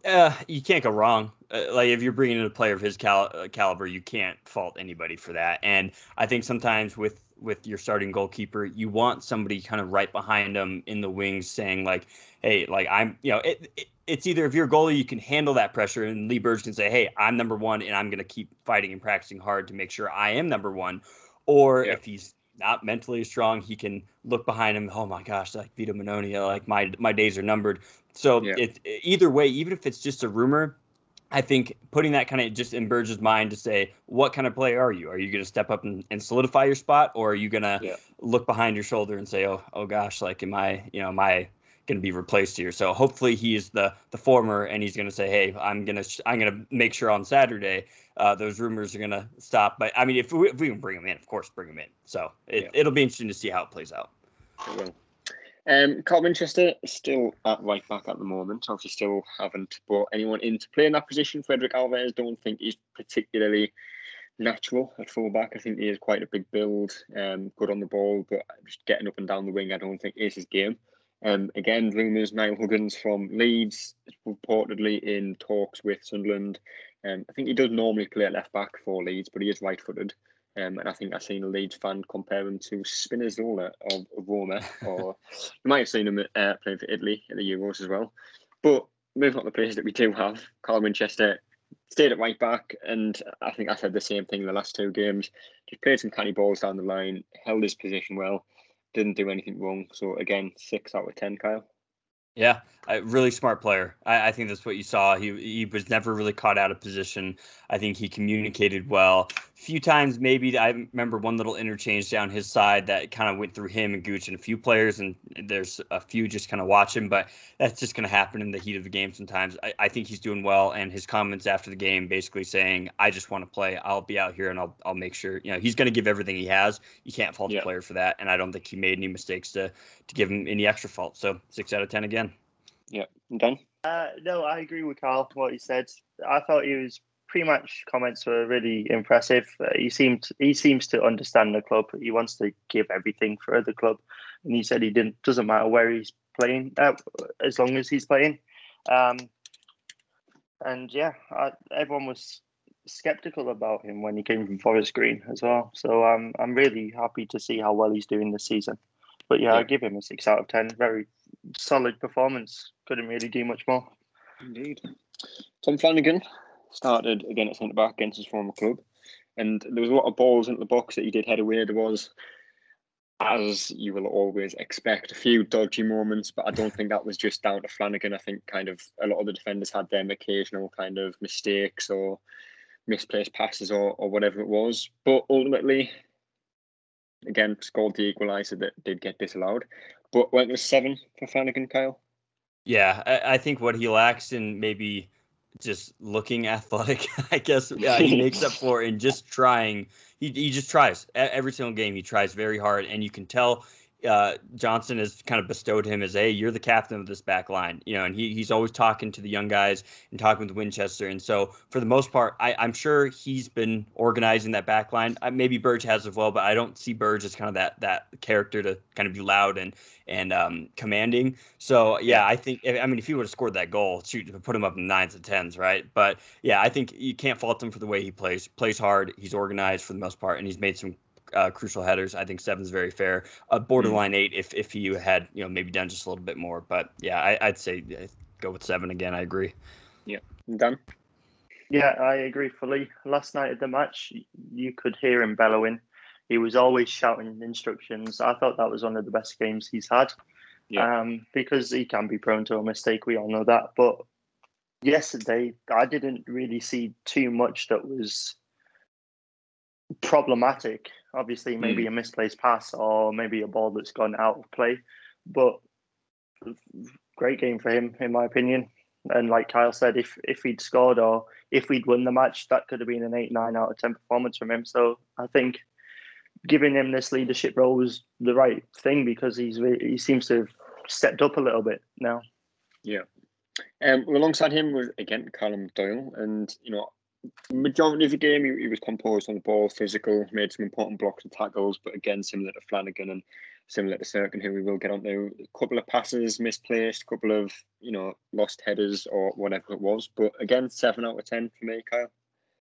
Uh, you can't go wrong. Uh, like if you're bringing in a player of his cal- uh, caliber, you can't fault anybody for that. And I think sometimes with with your starting goalkeeper, you want somebody kind of right behind him in the wings, saying like, "Hey, like I'm," you know, it, it, it's either if you're a goalie, you can handle that pressure, and Lee Burge can say, "Hey, I'm number one, and I'm going to keep fighting and practicing hard to make sure I am number one," or yeah. if he's not mentally strong, he can look behind him. Oh my gosh, like Vito Mannone, like my my days are numbered. So yeah. it either way, even if it's just a rumor, I think putting that kind of just in Burge's mind to say, what kind of player are you? Are you going to step up and, and, solidify your spot, or are you going to yeah. look behind your shoulder and say, oh, oh gosh, like am I, you know, am I going to be replaced here? So hopefully he's the the former, and he's going to say, hey, I'm gonna I'm gonna make sure on Saturday uh, those rumors are going to stop. But I mean, if we, if we can bring him in, of course, bring him in. So it, yeah. it'll be interesting to see how it plays out. Um, Carl Winchester still at right back at the moment. Obviously, still haven't brought anyone in to play in that position. Frederick Alvarez don't think he's particularly natural at fullback. I think he is quite a big build, um, good on the ball, but just getting up and down the wing, I don't think is his game. Um, again, rumours Niall Huggins from Leeds reportedly in talks with Sunderland. Um, I think he does normally play at left back for Leeds, but he is right footed. Um, and I think I've seen a Leeds fan compare him to Spinazzola of, Roma, or you might have seen him uh, playing for Italy at the Euros as well. But moving on to the players that we do have, Carl Winchester, stayed at right back, and I think I said the same thing in the last two games. Just played some canny balls down the line, held his position well, didn't do anything wrong. So again, six out of ten, Kyle. Yeah, a really smart player. I, I, think that's what you saw. He he was never really caught out of position. I think he communicated well. A few times, maybe I remember one little interchange down his side that kind of went through him and Gooch and a few players, and there's a few just kind of watching. But that's just going to happen in the heat of the game sometimes. I, I think he's doing well, and his comments after the game basically saying, "I just want to play. I'll be out here and I'll I'll make sure." You know, he's going to give everything he has. You can't fault yeah. the player for that, and I don't think he made any mistakes to to give him any extra fault. So six out of ten again. Yeah, done. Uh, no, I agree with Carl. What he said, I thought he was pretty much comments were really impressive. Uh, he seemed he seems to understand the club. He wants to give everything for the club, and he said he didn't doesn't matter where he's playing uh, as long as he's playing. Um, and yeah, I, everyone was skeptical about him when he came from Forest Green as well. So um, I'm really happy to see how well he's doing this season. But yeah, yeah. I give him a six out of ten. Very solid performance. Couldn't really do much more. Indeed. Tom Flanagan started again at centre back against his former club, and there was a lot of balls into the box that he did head away. There was, as you will always expect, a few dodgy moments, but I don't think that was just down to Flanagan. I think kind of a lot of the defenders had them occasional kind of mistakes or misplaced passes or, or whatever it was. But ultimately, again, scored the equaliser that did get disallowed. But went with seven for Flanagan, Kyle. Yeah, I, I think what he lacks in maybe just looking athletic, I guess yeah, he makes up for in just trying. He, he just tries every single game. He tries very hard, and you can tell uh, Johnson has kind of bestowed him as, hey, you're the captain of this back line, you know, and he, he's always talking to the young guys and talking with Winchester. And so for the most part, I, I'm sure he's been organizing that back line. Uh, maybe Burge has as well, but I don't see Burge as kind of that that character to kind of be loud and and um, commanding. So yeah, I think I mean if he would have scored that goal, shoot, put him up in nines and tens, right? But yeah, I think you can't fault him for the way he plays. Plays hard. He's organized for the most part, and he's made some uh, crucial headers. I think seven's very fair. Uh, borderline eight if if you had you know maybe done just a little bit more. But yeah, I, would say go with seven again. I agree. Yeah, done. Yeah, I agree fully. Last night at the match, you could hear him bellowing. He was always shouting instructions. I thought that was one of the best games he's had. Yeah. Um, because he can be prone to a mistake. We all know that. But yesterday, I didn't really see too much that was problematic. Obviously, maybe mm. a misplaced pass or maybe a ball that's gone out of play, but great game for him, in my opinion. And like Kyle said, if if he'd scored or if we'd won the match, that could have been an eight, nine out of ten performance from him. So I think giving him this leadership role was the right thing because he's he seems to have stepped up a little bit now. Yeah. Um, alongside him was again Callum Doyle, and you know majority of the game, he, he, was composed on the ball, physical, made some important blocks and tackles, but again, similar to Flanagan and similar to Cirkin, who we will get onto. A couple of passes misplaced, a couple of, you know, lost headers or whatever it was. But again, seven out of 10 for me, Kyle.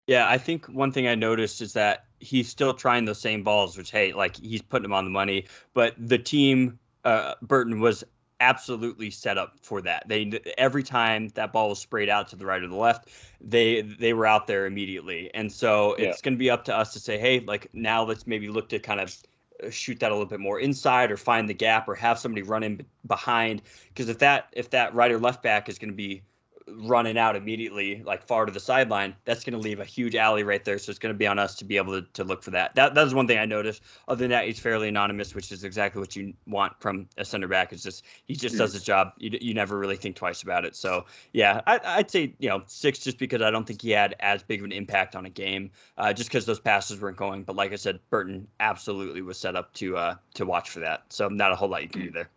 Yeah, I think one thing I noticed is that he's still trying those same balls, which, hey, like he's putting them on the money, but the team, uh, Burton was absolutely set up for that. They every time that ball was sprayed out to the right or the left, they they were out there immediately. And so yeah. it's going to be up to us to say, hey, like now let's maybe look to kind of uh, shoot that a little bit more inside or find the gap or have somebody run in behind because if that if that right or left back is going to be running out immediately, like far to the sideline, that's going to leave a huge alley right there. So it's going to be on us to be able to, to look for that. That that's one thing I noticed. Other than that, he's fairly anonymous, which is exactly what you want from a center back. It's just he just does his job. You, you never really think twice about it. So yeah, I, would say you know six just because I don't think he had as big of an impact on a game, uh, just because those passes weren't going. But like I said, Burton absolutely was set up to uh, to watch for that. So not a whole lot you can do there.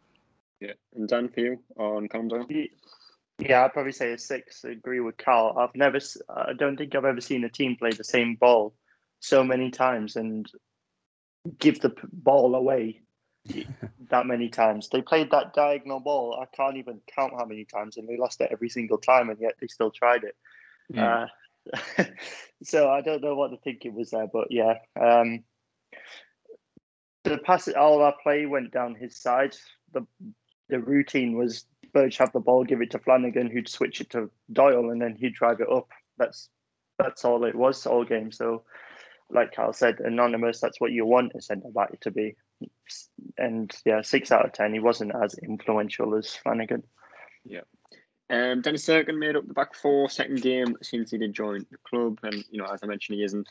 Yeah, and Dan for you on Condor. Yeah, I'd probably say a six. I agree with Carl. I've never, I don't think I've ever seen a team play the same ball so many times and give the ball away that many times. They played that diagonal ball. I can't even count how many times, and they lost it every single time, and yet they still tried it. Uh, so I don't know what the thinking was there, but yeah. Um, the pass, all our play went down his side. The the routine was Burge have the ball, give it to Flanagan, who'd switch it to Doyle, and then he'd drive it up. That's that's all it was all game. So, like Carl said, anonymous. That's what you want a centre back to be. And yeah, six out of ten. He wasn't as influential as Flanagan. Yeah. Um, Dennis Cirkin made up the back four second game since he did join the club, and you know, as I mentioned, he isn't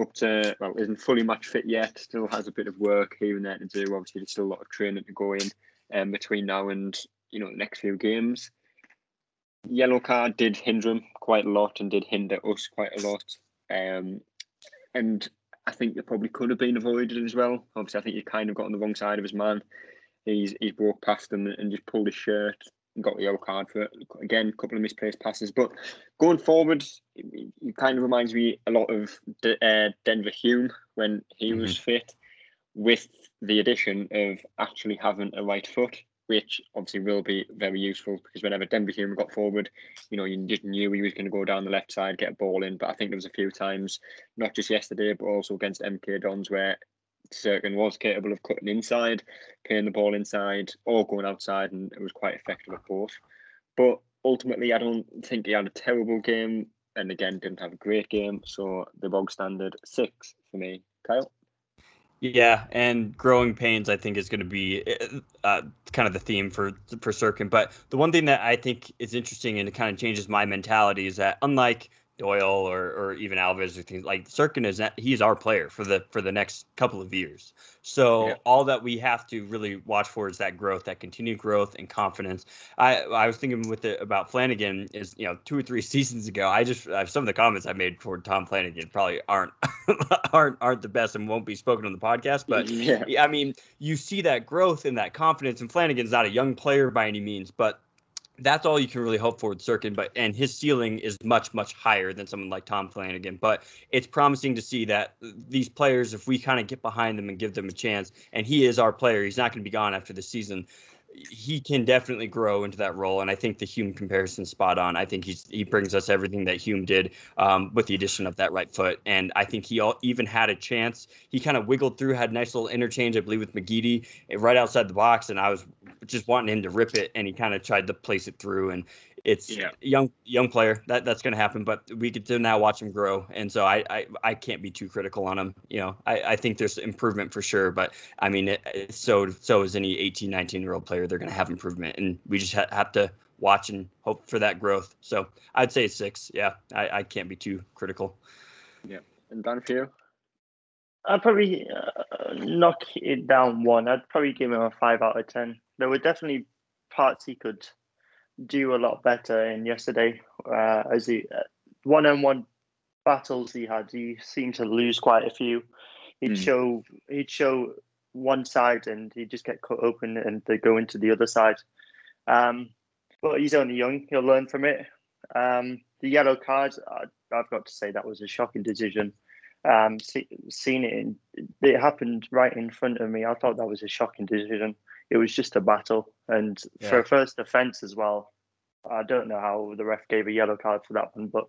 up to well, isn't fully match fit yet. Still has a bit of work here and there to do. Obviously, there's still a lot of training to go in um, between now and you know the next few games. Yellow card did hinder him quite a lot and did hinder us quite a lot. Um, and I think it probably could have been avoided as well. Obviously, I think he kind of got on the wrong side of his man. He's he's walked past him and just pulled his shirt and got the yellow card for it. Again, a couple of misplaced passes. But going forward, it, it kind of reminds me a lot of De, uh, Denver Hume when he mm-hmm. was fit, with the addition of actually having a right foot which obviously will be very useful because whenever Denver Hume got forward, you know, you just knew he was going to go down the left side, get a ball in. But I think there was a few times, not just yesterday, but also against MK Dons, where Cirkin was capable of cutting inside, playing the ball inside, or going outside, and it was quite effective at both. But ultimately, I don't think he had a terrible game, and again, didn't have a great game. So the bog standard six for me. Kyle. Yeah, and growing pains I think is going to be uh, uh, kind of the theme for for Cirkin. But the one thing that I think is interesting and it kind of changes my mentality is that unlike Doyle or, or even Alves or things like Cirkin is that he's our player for the for the next couple of years. So yeah. all that we have to really watch for is that growth, that continued growth and confidence. I I was thinking with it about Flanagan is you know two or three seasons ago. I just uh, some of the comments I made toward Tom Flanagan probably aren't aren't aren't the best and won't be spoken on the podcast. But yeah. I mean you see that growth and that confidence. And Flanagan's not a young player by any means, but that's all you can really hope for with Cirkin, but and his ceiling is much much higher than someone like Tom Flanagan. But it's promising to see that these players, if we kind of get behind them and give them a chance, and he is our player, he's not going to be gone after the season he can definitely grow into that role, and I think the Hume comparison spot on. I think he's he brings us everything that Hume did um, with the addition of that right foot, and I think he all, even had a chance. He kind of wiggled through, had a nice little interchange, I believe, with McGeady eh, right outside the box, and I was just wanting him to rip it, and he kind of tried to place it through, and it's yeah. young young player that that's going to happen but we get to now watch him grow and so I, I i can't be too critical on him you know i i think there's improvement for sure but i mean it, so so is any 18 19 year old player they're going to have improvement and we just ha- have to watch and hope for that growth so i'd say six yeah i i can't be too critical yeah and Dan for you I'd probably uh, knock it down one. I'd probably give him a five out of ten. There were definitely parts he could do a lot better in yesterday. Uh, as he one-on-one battles he had, he seemed to lose quite a few. He'd mm. show he'd show one side and he'd just get cut open and they go into the other side. Um, but he's only young; he'll learn from it. Um, the yellow card, I, have got to say that was a shocking decision. Um, see, seen it, in, it happened right in front of me. I thought that was a shocking decision it was just a battle. And yeah. for a first offence as well, I don't know how the ref gave a yellow card for that one, but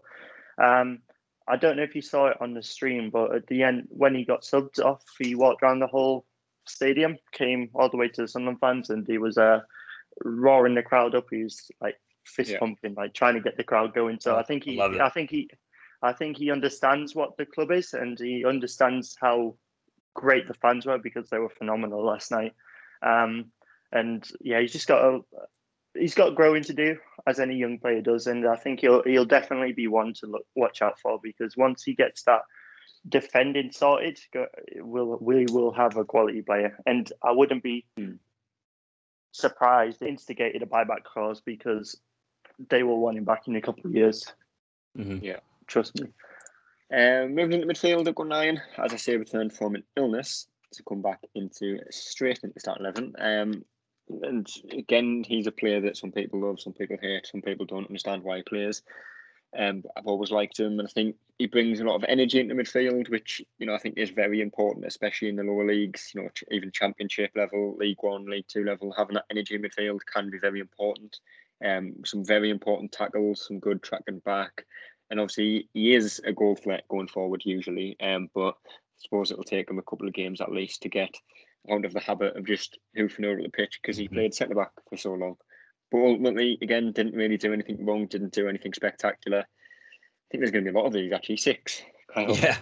um, I don't know if you saw it on the stream, but at the end, when he got subbed off, he walked around the whole stadium, came all the way to the Sunderland fans, and he was uh, roaring the crowd up. He was like fist yeah. pumping, like trying to get the crowd going. So I think he, I, I think he, I think he understands what the club is, and he understands how great the fans were because they were phenomenal last night. Um, and yeah, he's just got a he's got growing to do as any young player does, and I think he'll he'll definitely be one to look watch out for because once he gets that defending sorted, we'll we will have a quality player, and I wouldn't be surprised instigated a buyback clause because they will want him back in a couple of years. Mm-hmm. Yeah, trust me. Um, moving into midfield, O'Nien, as I say, returned from an illness to come back into straight into start eleven. Um, and again, he's a player that some people love, some people hate, some people don't understand why he plays. Um, I've always liked him, and I think he brings a lot of energy into midfield, which you know I think is very important, especially in the lower leagues. You know, even Championship level, League One, League Two level, having that energy in midfield can be very important. Um, some very important tackles, some good tracking back, and obviously he is a goal threat going forward usually. Um, but suppose it'll take him a couple of games at least to get out of the habit of just hoofing over the pitch because he mm-hmm. played centre back for so long. But ultimately, again, didn't really do anything wrong, didn't do anything spectacular. I think there's going to be a lot of these actually. Six. Yeah.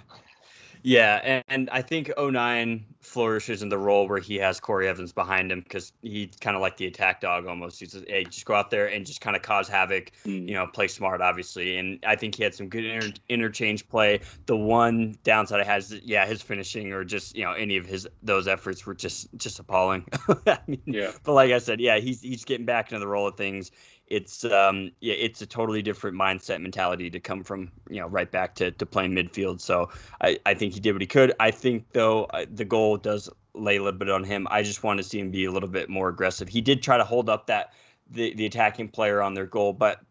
Yeah, and, and, I think O'Nien flourishes in the role where he has Corry Evans behind him because he's kind of like the attack dog almost. He's just, hey, just go out there and just kind of cause havoc, mm. you know, play smart, obviously. And I think he had some good inter- interchange play. The one downside I has, yeah, his finishing or just, you know, any of his those efforts were just just appalling. I mean, yeah. But like I said, yeah, he's he's getting back into the role of things it's um yeah it's a totally different mindset mentality to come from you know right back to, to playing midfield. So I, I think he did what he could. I think though the goal does lay a little bit on him. I just want to see him be a little bit more aggressive. He did try to hold up that the, the attacking player on their goal but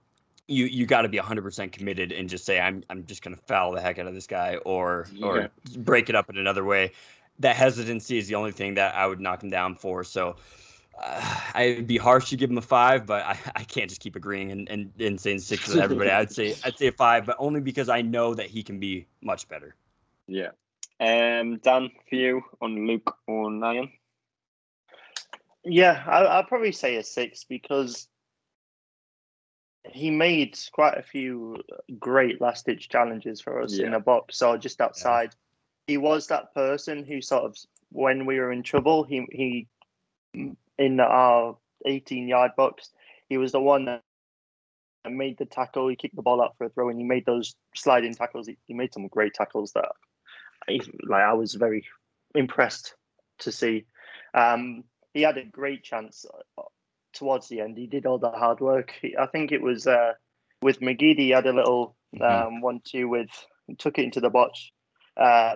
you you got to be 100% committed and just say i'm i'm just going to foul the heck out of this guy or yeah. or break it up in another way. That hesitancy is the only thing that i would knock him down for. So uh, I'd be harsh to give him a five, but I, I can't just keep agreeing and, and, and saying six with everybody. I'd say I'd say a five, but only because I know that he can be much better. Yeah. Um, Dan, for you on Luke O'Nien. Yeah, I, I'll probably say a six because he made quite a few great last ditch challenges for us yeah. in the box or just outside. Yeah. He was that person who sort of, when we were in trouble, he he in our 18 yard box. He was the one that made the tackle. He kicked the ball out for a throw, and he made those sliding tackles. He, he made some great tackles that, I, like, I was very impressed to see. Um, he had a great chance uh, towards the end. He did all the hard work. He, I think it was uh, with McGeady. He had a little mm-hmm. um, one-two with took it into the box. Uh,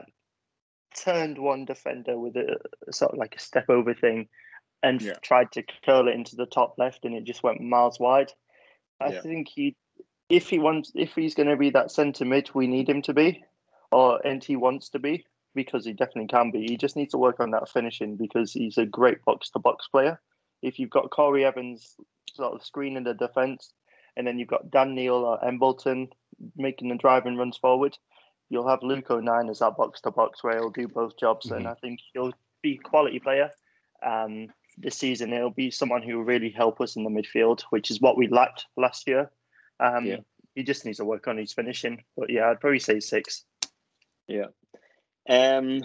turned one defender with a sort of like a step over thing and yeah. tried to curl it into the top left, and it just went miles wide. I yeah. think he, if he wants, if he's going to be that centre mid, we need him to be, or and he wants to be because he definitely can be. He just needs to work on that finishing because he's a great box to box player. If you've got Corry Evans sort of screening the defence, and then you've got Dan Neil or Embleton making the driving runs forward, you'll have Luke O'Nien as that box to box where he'll do both jobs, mm-hmm. and I think he'll be a quality player. Um, this season, it'll be someone who will really help us in the midfield, which is what we lacked last year. Um, yeah. He just needs to work on his finishing. But yeah, I'd probably say six. Yeah. Um,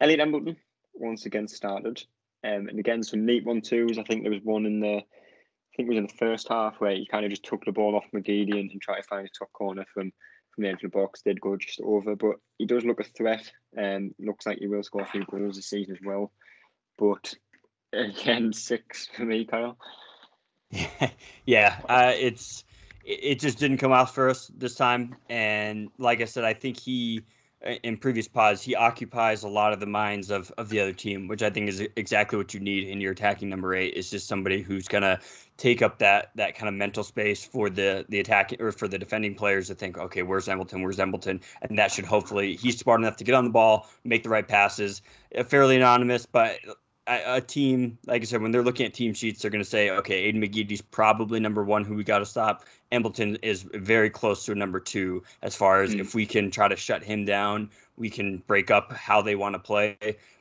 Elliot Embleton once again started. Um, and again, some neat one twos. I think there was one in the, I think it was in the first half where he kind of just took the ball off McGeady and, and tried to find a top corner from from the edge of the box. Did go just over, but he does look a threat. And um, looks like he will score a few goals this season as well. But again, six for me, Kyle. yeah, uh, it's it just didn't come out for us this time. And like I said, I think he in previous pods he occupies a lot of the minds of of the other team, which I think is exactly what you need in your attacking number eight. Is just somebody who's gonna take up that that kind of mental space for the the attack or for the defending players to think, okay, where's Embleton? Where's Embleton? And that should hopefully he's smart enough to get on the ball, make the right passes. Fairly anonymous, but a, team, like I said, when they're looking at team sheets, they're going to say, okay, Aiden McGeady's probably number one who we got to stop. Embleton is very close to number two as far as mm. if we can try to shut him down, we can break up how they want to play.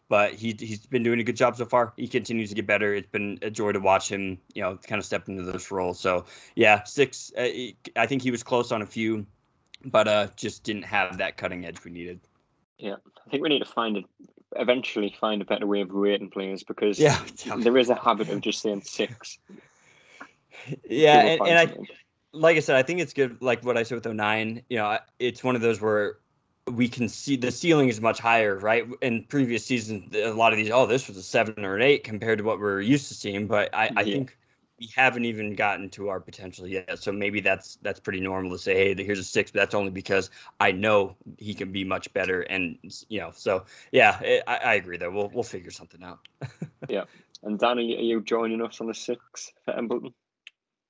But he, he's been doing a good job so far. He continues to get better. It's been a joy to watch him, you know, kind of step into this role. So, yeah, six. Uh, I think he was close on a few, but uh, just didn't have that cutting edge we needed. Yeah, I think we need to find a eventually find a better way of rating players because yeah, there is a habit of just saying six. Yeah, and, and I, like I said, I think it's good. Like what I said with O'Nien, you know, it's one of those where we can see the ceiling is much higher, right? In previous seasons, a lot of these, oh, this was a seven or an eight compared to what we're used to seeing. But I, I yeah. think we haven't even gotten to our potential yet. So maybe that's that's pretty normal to say, hey, here's a six, but that's only because I know he can be much better. And you know, so yeah, it, I, I, agree though. We'll we'll figure something out. yeah. And Danny, are you joining us on the six for Embleton?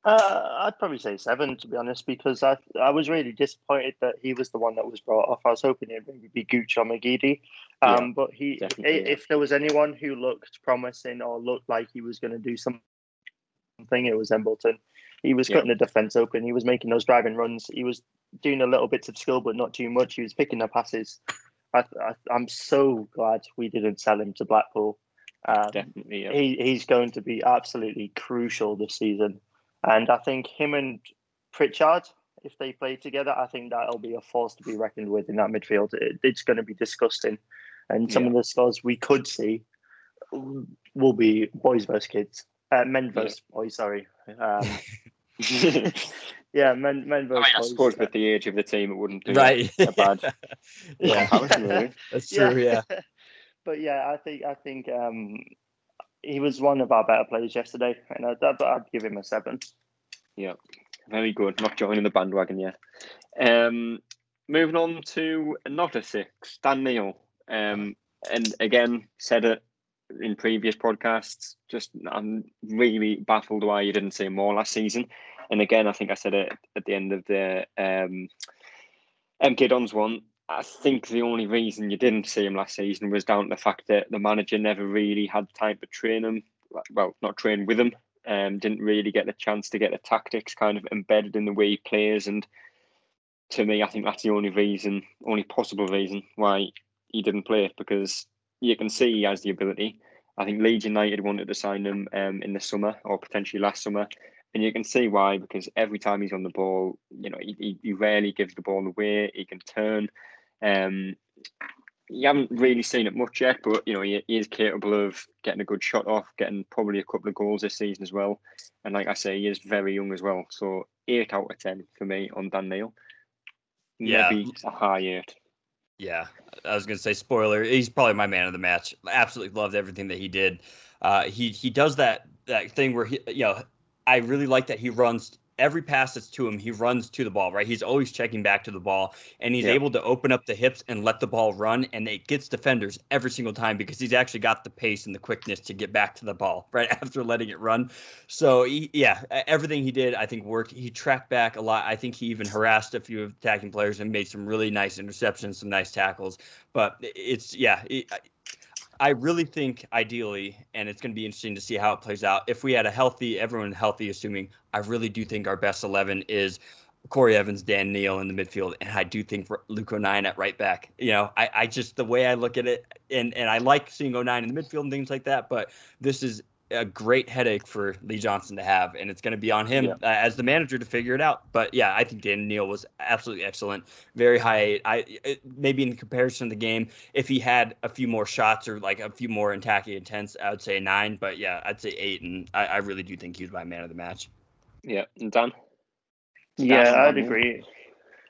Uh, I'd probably say seven to be honest, because I I was really disappointed that he was the one that was brought off. I was hoping it would be Gooch or McGeady. Um, yeah, but he, if, yeah. if there was anyone who looked promising or looked like he was going to do something thing. It was Embleton. He was cutting yeah. the defense open. He was making those driving runs. He was doing a little bits of skill, but not too much. He was picking the passes. I, am so glad we didn't sell him to Blackpool. Um, Definitely, yeah. he, he's going to be absolutely crucial this season. And I think him and Pritchard if they play together, I think that'll be a force to be reckoned with in that midfield. It, it's going to be disgusting, and some Yeah. of the scores we could see will be boys versus kids, uh, men Yeah. boys. Sorry, um, yeah, men men I, versus mean, I suppose with the age of the team, it wouldn't be right. a bad yeah, comparison, really. that's true. Yeah. but yeah, I think I think um, he was one of our better players yesterday, and I'd, I'd, I'd give him a seven. Yeah, Very good. Not joining the bandwagon yet. Um, moving on to not a six, Dan Neil. Um, and again, said it in previous podcasts. Just I'm really baffled why you didn't see more last season. And again, I think I said it at the end of the um, MK Dons one. I think the only reason you didn't see him last season was down to the fact that the manager never really had time to train him. Well, not train with him. Um, didn't really get the chance to get the tactics kind of embedded in the way he plays. And to me, I think that's the only reason, only possible reason why he didn't play it because you can see he has the ability. I think Leeds United wanted to sign him um, in the summer or potentially last summer. And you can see why because every time he's on the ball, you know, he, he, he rarely gives the ball away. He can turn. Um, you haven't really seen it much yet, but you know he, he is capable of getting a good shot off, getting probably a couple of goals this season as well. And like I say, he is very young as well. So eight out of ten for me on Dan Neil. Yeah. Maybe a high eight. Yeah, I was gonna say spoiler. He's probably my man of the match. Absolutely loved everything that he did. Uh, he he does that that thing where he you know I really like that he runs every pass that's to him. He runs to the ball. Right, he's always checking back to the ball, and he's Yeah. able to open up the hips and let the ball run, and it gets defenders every single time because he's actually got the pace and the quickness to get back to the ball right after letting it run. So he, yeah, everything he did, I think worked. He tracked back a lot. I think he even harassed a few of attacking players and made some really nice interceptions, some nice tackles. But it's yeah, it, I- really think ideally, and it's going to be interesting to see how it plays out. If we had a healthy, everyone healthy, assuming I really do think our best eleven is Corry Evans, Dan Neil in the midfield, and I do think Luke O'Nien at right back. You know, I, I just the way I look at it, and and I like seeing O'Nien in the midfield and things like that. But this is a great headache for Lee Johnson to have, and it's going to be on him Yeah. uh, as the manager to figure it out. But yeah, I think Dan Neil was absolutely excellent, very high. I it, maybe in comparison to the game, if he had a few more shots or like a few more attacking intents, I would say nine. But yeah, I'd say eight, and I, I really do think he was my man of the match. Yeah, and Dan. Yeah, Dan I'd Neil. agree.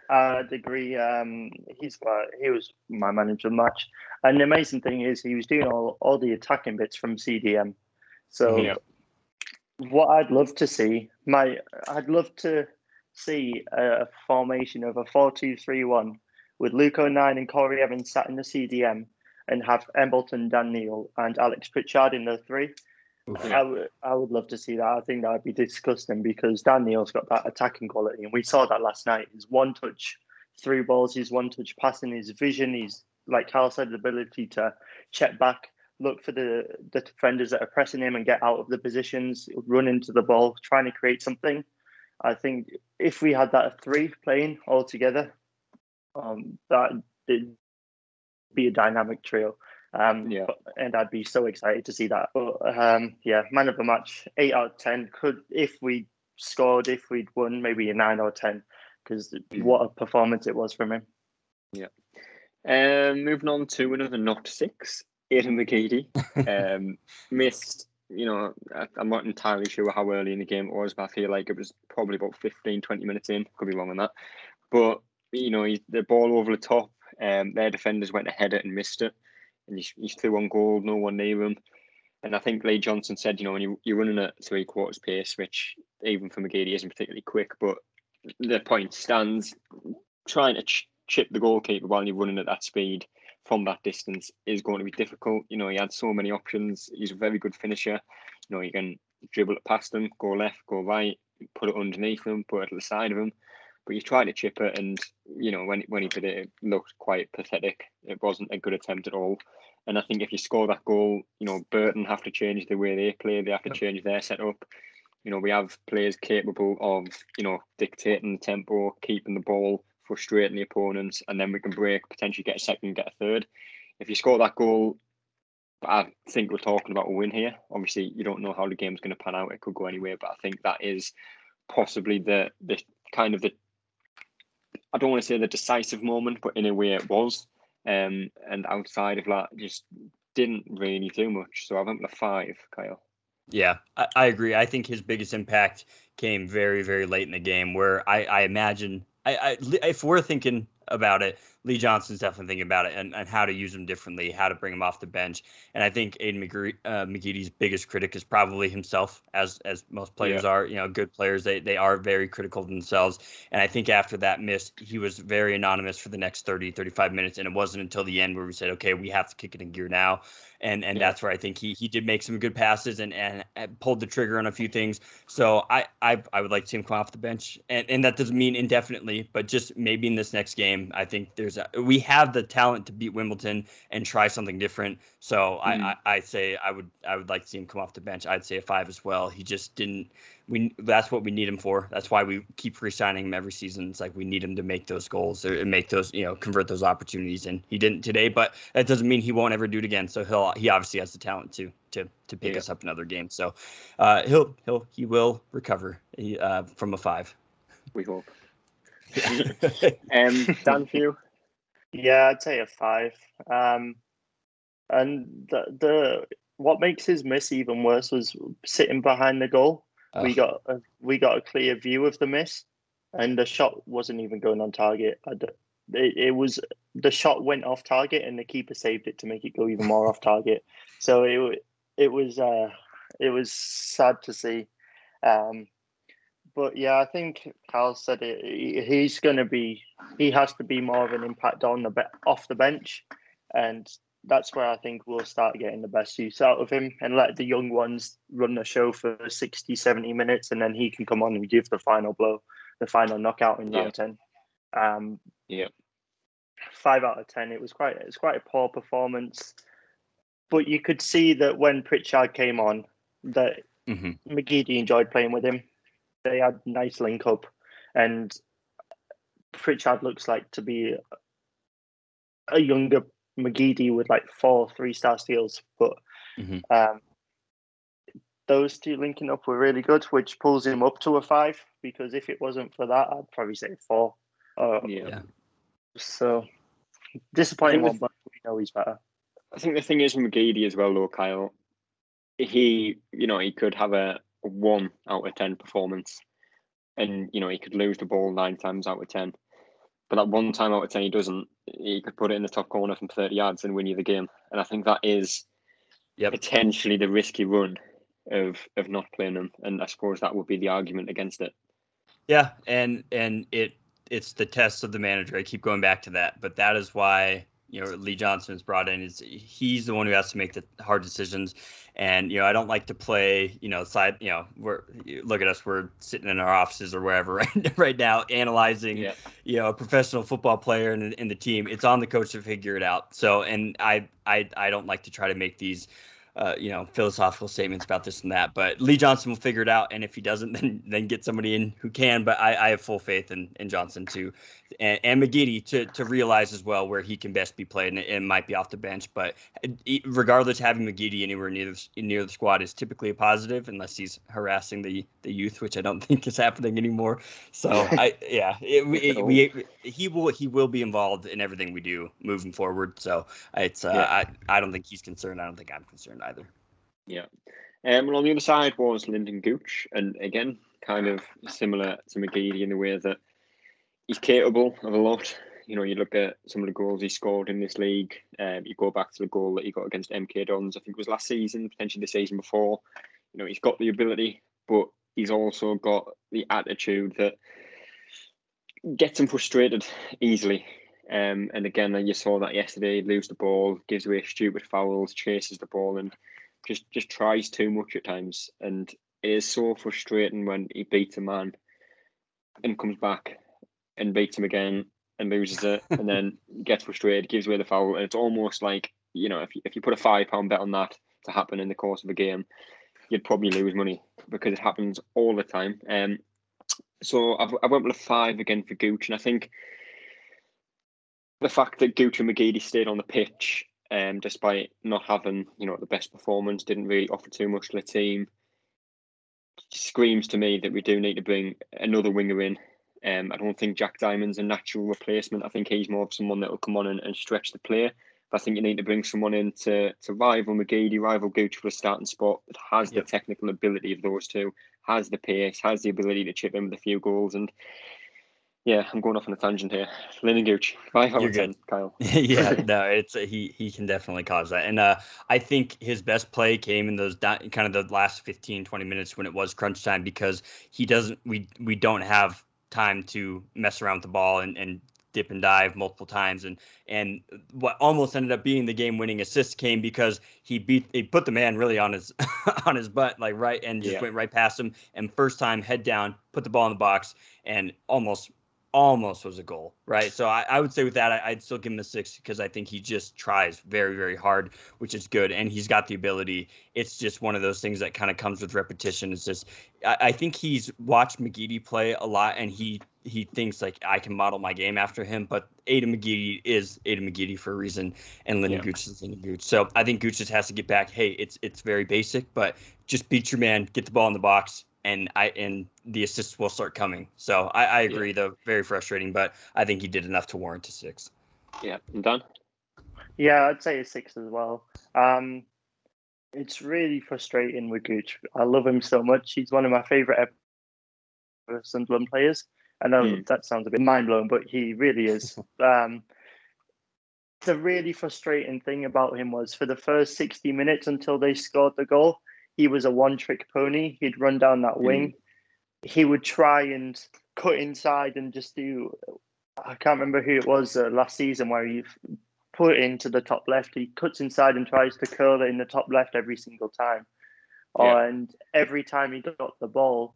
I'd agree. Um, he's my, he was my manager of the match, and the amazing thing is he was doing all, all the attacking bits from CDM. So Yeah. what I'd love to see, my I'd love to see a formation of a four-two-three-one with Luke O'Nien and Corry Evans sat in the CDM, and have Embleton, Dan Neil, and Alex Pritchard in the three. I would, I would love to see that. I think that would be disgusting because Dan Neil's got that attacking quality, and we saw that last night. His one touch three balls, his one touch passing, his vision, his like Carl said, the ability to check back, look for the the defenders that are pressing him, and get out of the positions, run into the ball, trying to create something. I think if we had that three playing all together, um, that would be a dynamic trio. Um, Yeah. but- and I'd be so excited to see that. But um, yeah, man of the match, eight out of ten. Could if we scored, if we'd won, maybe a nine or ten, because Mm. what a performance it was from him. Yeah. Um, moving on to another not six, Aiden McGeady. um, missed, you know, I'm not entirely sure how early in the game it was, but I feel like it was probably about 15, 20 minutes in. Could be wrong on that. But, you know, he, the ball over the top, um, their defenders went ahead it and missed it. And he, he threw on goal, no one near him. And I think Lee Johnson said, you know, when you, you're running at three quarters pace, which even for McGeady isn't particularly quick, but the point stands, trying to ch- chip the goalkeeper while you're running at that speed from that distance is going to be difficult. You know, he had so many options. He's a very good finisher. You know, you can dribble it past him, go left, go right, put it underneath him, put it to the side of him. But he tried to chip it, and you know when when he did it, it looked quite pathetic. It wasn't a good attempt at all. And I think if you score that goal, you know Burton have to change the way they play. They have to change their setup. You know we have players capable of you know dictating the tempo, keeping the ball, frustrating the opponents, and then we can break, potentially get a second, get a third. If you score that goal, I think we're talking about a win here. Obviously, you don't know how the game's going to pan out. It could go anywhere, but I think that is possibly the the kind of the I don't want to say the decisive moment, but in a way it was. Um, and outside of that, just didn't really do much. So I went with a five, Kyle. Yeah, I, I, agree. I think his biggest impact came very, very late in the game, where I, I imagine I, I, if we're thinking about it, Lee Johnson's definitely thinking about it and, and how to use him differently, how to bring him off the bench. And I think Aiden McGree, uh, McGeady's biggest critic is probably himself, as as most players yeah. are. You know, good players they they are very critical of themselves. And I think after that miss, he was very anonymous for the next 30, 35 minutes. And it wasn't until the end where we said, okay, we have to kick it in gear now and and yeah. that's where I think he he did make some good passes and, and pulled the trigger on a few things. So I, I I would like to see him come off the bench, and and that doesn't mean indefinitely, but just maybe in this next game, I think there's a, we have the talent to beat Wimbledon and try something different. So mm-hmm. I, I I say I would I would like to see him come off the bench. I'd say a five as well. He just didn't we that's what we need him for. That's why we keep re-signing him every season. It's like we need him to make those goals or make those, you know, convert those opportunities. And he didn't today, but that doesn't mean he won't ever do it again. So he'll he obviously has the talent to to to pick yeah. us up another game. So uh, he'll he'll he will recover uh, from a five. We hope. um, Dan, for you? Yeah, I'd say a five. Um, and the the what makes his miss even worse was sitting behind the goal we got a, we got a clear view of the miss, and the shot wasn't even going on target. it, it was the shot went off target, and the keeper saved it to make it go even more off target. So it it was uh, it was sad to see. Um, but yeah, I think Carl said it. He's going to be. He has to be more of an impact on the off the bench, and that's where I think we'll start getting the best use out of him and let the young ones run the show for 60, 70 minutes, and then he can come on and give the final blow, the final knockout in round yeah. 10. Um, yeah. Five out of 10. It was quite, it's quite a poor performance. But you could see that when Pritchard came on, that mm-hmm. McGeady enjoyed playing with him. They had nice link up, and Pritchard looks like to be a younger McGeady with like four three star steals, but mm-hmm. um, those two linking up were really good, which pulls him up to a five. Because if it wasn't for that, I'd probably say four. Uh, yeah. So disappointing one, but we know he's better. I think the thing is with McGeady as well, though, Kyle. He, you know, he could have a, a one out of ten performance, and you know he could lose the ball nine times out of ten. But that one time out of ten he doesn't, he could put it in the top corner from 30 yards and win you the game. And I think that is yep. potentially the risky run of of not playing him. And I suppose that would be the argument against it. Yeah, and and it it's the test of the manager. I keep going back to that, but that is why you know Lee Johnson is brought in. Is he's the one who has to make the hard decisions. And you know, I don't like to play. You know, side. You know, we're look at us. We're sitting in our offices or wherever right, right now, analyzing. Yeah. You know, a professional football player in, in the team. It's on the coach to figure it out. So, and I I I don't like to try to make these uh, you know, philosophical statements about this and that. But Lee Johnson will figure it out, and if he doesn't, then then get somebody in who can. But I, I have full faith in, in Johnson too, and, and McGeady to to realize as well where he can best be played, and it, might be off the bench. But regardless, having McGeady anywhere near the, near the squad is typically a positive, unless he's harassing the the youth, which I don't think is happening anymore. So I yeah, it, it, we he will he will be involved in everything we do moving forward. So it's uh, yeah. I I don't think he's concerned. I don't think I'm concerned either. Yeah. Um, well, on the other side was Lynden Gooch, and again, kind of similar to McGeady in the way that he's capable of a lot. You know, you look at some of the goals he scored in this league. Um, you go back to the goal that he got against MK Dons, I think it was last season, potentially the season before. You know, he's got the ability, but he's also got the attitude that gets him frustrated easily. Um, and again, you saw that yesterday. Lose the ball, gives away stupid fouls, chases the ball, and just just tries too much at times. And it is so frustrating when he beats a man and comes back and beats him again and loses it, and then gets frustrated, gives away the foul, and it's almost like you know if you, if you put a five pound bet on that to happen in the course of a game, you'd probably lose money because it happens all the time. Um, so I've, I went with a five again for Gooch, and I think the fact that and McGeady stayed on the pitch, um, despite not having you know the best performance, didn't really offer too much to the team. Screams to me that we do need to bring another winger in Um, I don't think Jack Diamond's a natural replacement. I think he's more of someone that will come on and, and stretch the player. But I think you need to bring someone in to, to rival McGeady, rival Gooch for a starting spot that has yep. the technical ability of those two, has the pace, has the ability to chip in with a few goals. And yeah, I'm going off on a tangent here. Lynden Gooch, five out of ten, Kyle. yeah, no, it's he he can definitely cause that, and uh, I think his best play came in those kind of the last 15, 20 minutes when it was crunch time because he doesn't we we don't have time to mess around with the ball and, and dip and dive multiple times and and what almost ended up being the game winning assist came because he beat he put the man really on his on his butt like right and just yeah. went right past him and first time head down put the ball in the box and almost almost was a goal, right? So I, I would say with that, I, would still give him a six because I think he just tries very, very hard, which is good. And he's got the ability. It's just one of those things that kind of comes with repetition. It's just, I, I think he's watched McGeady play a lot and he he thinks like I can model my game after him, but Aiden McGeady is Aiden McGeady for a reason, and Lynden yeah. Gooch is Lynden Gooch. So I think Gooch just has to get back. Hey, it's it's very basic, but just beat your man, get the ball in the box, and I and the assists will start coming. So I, I agree, yeah. though, very frustrating, but I think he did enough to warrant a six. Yeah, and Dan. Yeah, I'd say a six as well. Um, it's really frustrating with Gooch. I love him so much. He's one of my favorite Sunderland players. I know mm. that sounds a bit mind blowing, but he really is. um, the really frustrating thing about him was for the first 60 minutes until they scored the goal, he was a one trick pony. He'd run down that wing. Mm. He would try and cut inside and just do. I can't remember who it was uh, last season where he put into the top left. He cuts inside and tries to curl it in the top left every single time. Yeah. And every time he got the ball,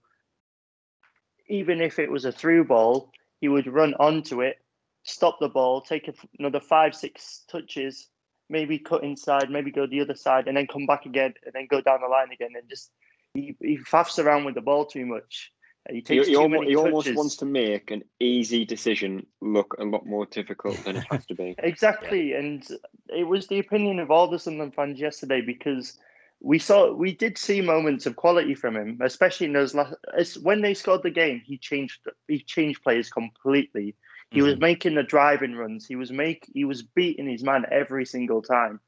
even if it was a through ball, he would run onto it, stop the ball, take another five, six touches, maybe cut inside, maybe go the other side, and then come back again, and then go down the line again, and just he, he faffs around with the ball too much. Uh, he takes he, he, almost, he almost, wants to make an easy decision look a lot more difficult than it has to be. exactly, yeah. and it was the opinion of all the Sunderland fans yesterday because we saw we did see moments of quality from him, especially in those last. When they scored the game, he changed he changed players completely. He mm-hmm. was making the driving runs. He was make he was beating his man every single time.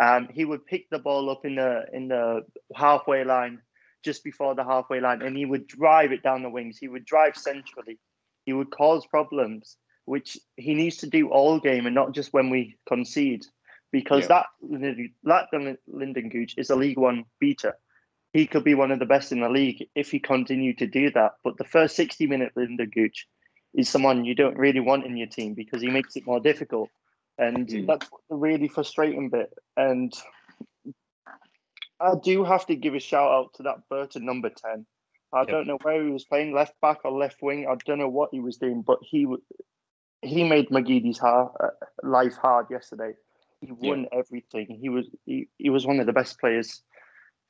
Um, he would pick the ball up in the in the halfway line, just before the halfway line, and he would drive it down the wings. He would drive centrally. He would cause problems, which he needs to do all game and not just when we concede, because yeah. that that Lynden Gooch is a League One beater. He could be one of the best in the league if he continued to do that. But the first sixty minute Lynden Gooch is someone you don't really want in your team because he makes it more difficult. And mm. that's the really frustrating bit. And I do have to give a shout out to that Burton number 10. I yep. don't know where he was playing, left back or left wing. I don't know what he was doing, but he he made McGeady's hard, uh, life hard yesterday. He won everything. He was he, he was one of the best players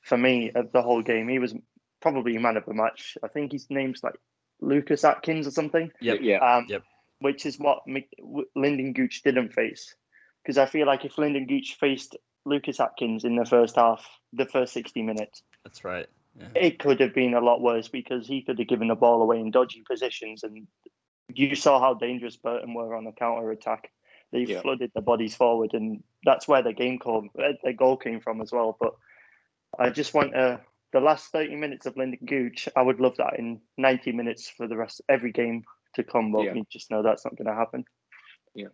for me of the whole game. He was probably man of the match. I think his name's like Lucas Atkins or something. Yep. Yeah. Um, yep. Which is what Lynden Gooch didn't face. Because I feel like if Lynden Gooch faced Lucas Atkins in the first half, the first 60 minutes. That's right. Yeah. It could have been a lot worse because he could have given the ball away in dodgy positions. And you saw how dangerous Burton were on the counter attack. They yeah. flooded the bodies forward, and that's where the game came, the goal came from as well. But I just want to the last 30 minutes of Lynden Gooch, I would love that in 90 minutes for the rest every game to come, but yeah. we just know that's not going to happen. Yeah.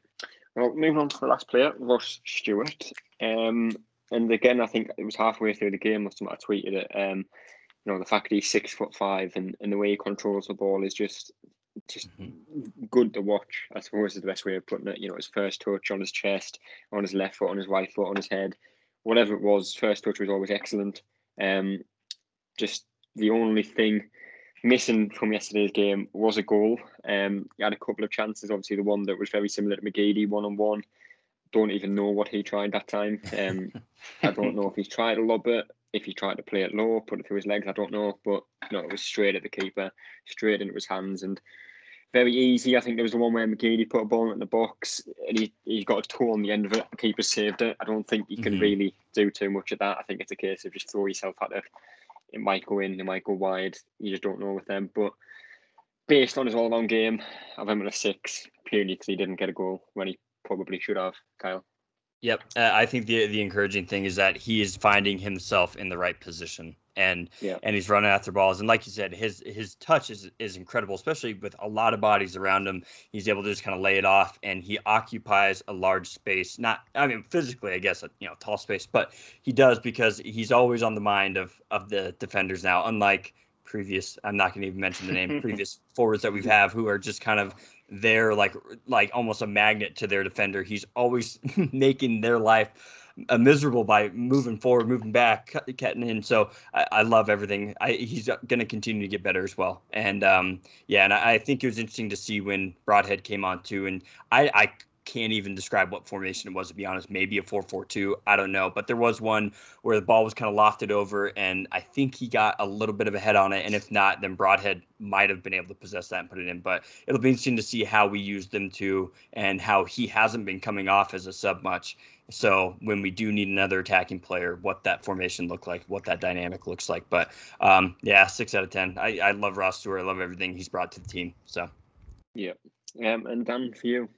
Well, moving on to the last player, Ross Stewart. Um, and again, I think it was halfway through the game or something I tweeted it. Um, you know, the fact he's six foot five and, and the way he controls the ball is just just mm-hmm. good to watch, I suppose is the best way of putting it. You know, his first touch on his chest, on his left foot, on his right foot, on his head, whatever it was, first touch was always excellent. Um, just the only thing missing from yesterday's game was a goal. Um, he had a couple of chances. Obviously, the one that was very similar to McGeady, one on one. Don't even know what he tried that time. Um, I don't know if he tried to lob it, if he tried to play it low, put it through his legs. I don't know, but no, it was straight at the keeper, straight into his hands, and very easy. I think there was the one where McGeady put a ball in the box and he, he got a toe on the end of it. The keeper saved it. I don't think you can mm-hmm. really do too much of that. I think it's a case of just throw yourself at it it might go in, it might go wide. You just don't know with them. But based on his all-round game, I've him at a six purely because he didn't get a goal when he probably should have. Kyle. Yep, uh, I think the the encouraging thing is that he is finding himself in the right position, and Yeah. and he's running after balls. And like you said, his his touch is is incredible, especially with a lot of bodies around him. He's able to just kind of lay it off, and he occupies a large space. Not, I mean, physically, I guess, you know, tall space, but he does because he's always on the mind of of the defenders now. Unlike previous, I'm not going to even mention the name, previous forwards that we've have who are just kind of there like like almost a magnet to their defender. He's always making their life uh, miserable by moving forward, moving back, cutting in. So I, I love everything. I, he's going to continue to get better as well. And um, yeah, and I, I think it was interesting to see when Broadhead came on too. And I, I can't even describe what formation it was to be honest. Maybe a four-four-two. I don't know, but there was one where the ball was kind of lofted over, and I think he got a little bit of a head on it. And if not, then Broadhead might have been able to possess that and put it in. But it'll be interesting to see how we use them too, and how he hasn't been coming off as a sub much. So when we do need another attacking player, what that formation look like, what that dynamic looks like. But um, yeah, six out of ten. I, I love Ross Stewart. I love everything he's brought to the team. So Um, and Dan, for you.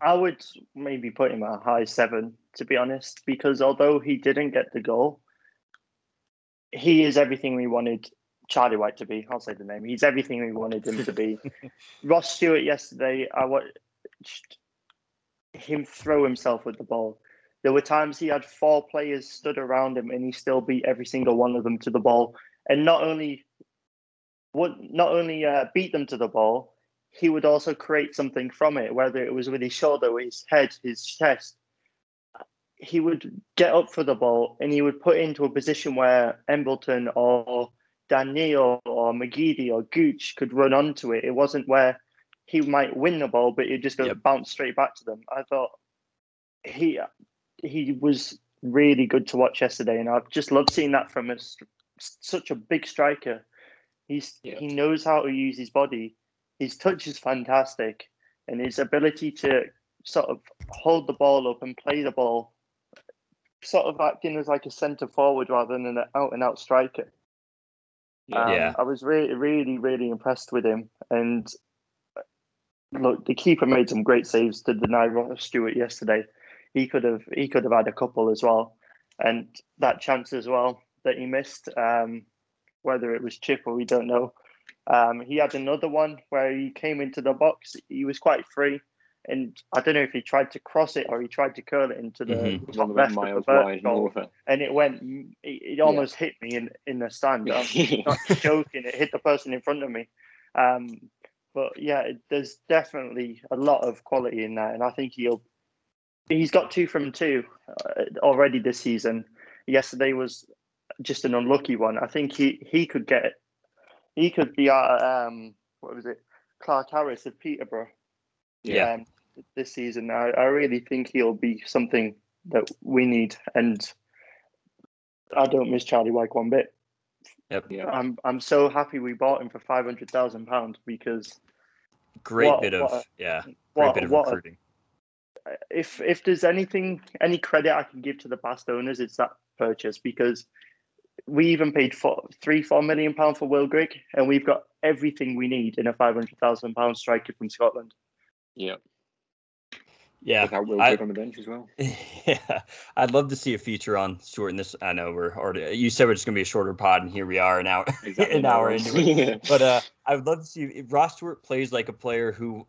I would maybe put him at a high seven, to be honest, because although he didn't get the goal, he is everything we wanted Charlie Wyke to be. I'll say the name. He's everything we wanted him to be. Ross Stewart yesterday, I watched him throw himself with the ball. There were times he had four players stood around him, and he still beat every single one of them to the ball. And not only would not only uh, beat them to the ball, he would also create something from it, whether it was with his shoulder, his head, his chest. He would get up for the ball and he would put it into a position where Embleton or Dan Neil or McGeady or Gooch could run onto it. It wasn't where he might win the ball, but it just goes Yep. bounce straight back to them. I thought he he was really good to watch yesterday, and I've just loved seeing that from a, such a big striker. He's Yeah. he knows how to use his body. His touch is fantastic, and his ability to sort of hold the ball up and play the ball, sort of acting as like a centre forward rather than an out and out striker. Um, Yeah. I was really, really, really impressed with him. And uh, look, the keeper made some great saves to deny Ross Stewart yesterday. He could have, he could have had a couple as well, and that chance as well that he missed, um, whether it was chip or we don't know. Um, he had another one where he came into the box. He was quite free, and I don't know if he tried to cross it or he tried to curl it into the Mhm. Top of left the of the miles wide and goal, over. and it went. It, it almost hit me in in the stand. I'm not joking. It hit the person in front of me. Um, but yeah, it, there's definitely a lot of quality in that, and I think he'll. He's got two from two uh, already this season. Yesterday was just an unlucky one. I think he he could get. He could be our um what was it, Clarke-Harris of Peterborough. Yeah. Um, this season, I, I really think he'll be something that we need, and I don't miss Charlie Wyke one bit. Yep. Yeah. I'm I'm so happy we bought him for five hundred thousand pounds because great What- bit of a- yeah, great what bit of what a- recruiting. if if there's anything any credit I can give to the past owners, it's that purchase because we even paid four, three four million pound for Will Grigg, and we've got everything we need in a five hundred thousand pound striker from Scotland. Yeah. Yeah, Without Will I- Grigg on the bench as well. Yeah, I'd love to see a feature on Stewart in this. I know we're already. You said we're just gonna be a shorter pod, and here we are an hour, an hour into it. But uh, I would love to see if Ross Stewart plays like a player who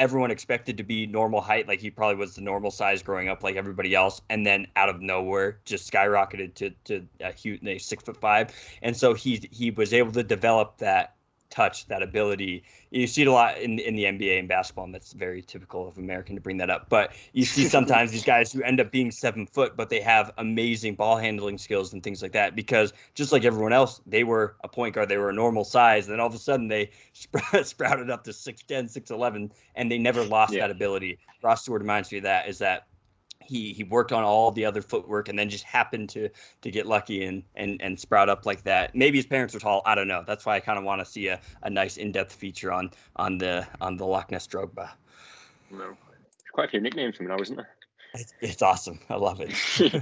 everyone expected to be normal height, like he probably was the normal size growing up, like everybody else, and then out of nowhere just skyrocketed to to a huge a six foot five, and so he he was able to develop that touch, that ability. You see it a lot in in the NBA and basketball, and that's very typical of American to bring that up. But you see sometimes these guys who end up being seven foot, but they have amazing ball handling skills and things like that. Because just like everyone else, they were a point guard, they were a normal size, and then all of a sudden they sp- sprouted up to 6'10", 6'11", and they never lost Yeah. that ability. Ross Stewart reminds me of that. Is that he he worked on all the other footwork and then just happened to to get lucky and and and sprout up like that. Maybe his parents were tall. I don't know. That's why I kind of want to see a, a nice in depth feature on on the on the Loch Ness Drogba. No. There's quite a few nicknames for him now, isn't there? It's, it's awesome. I love it.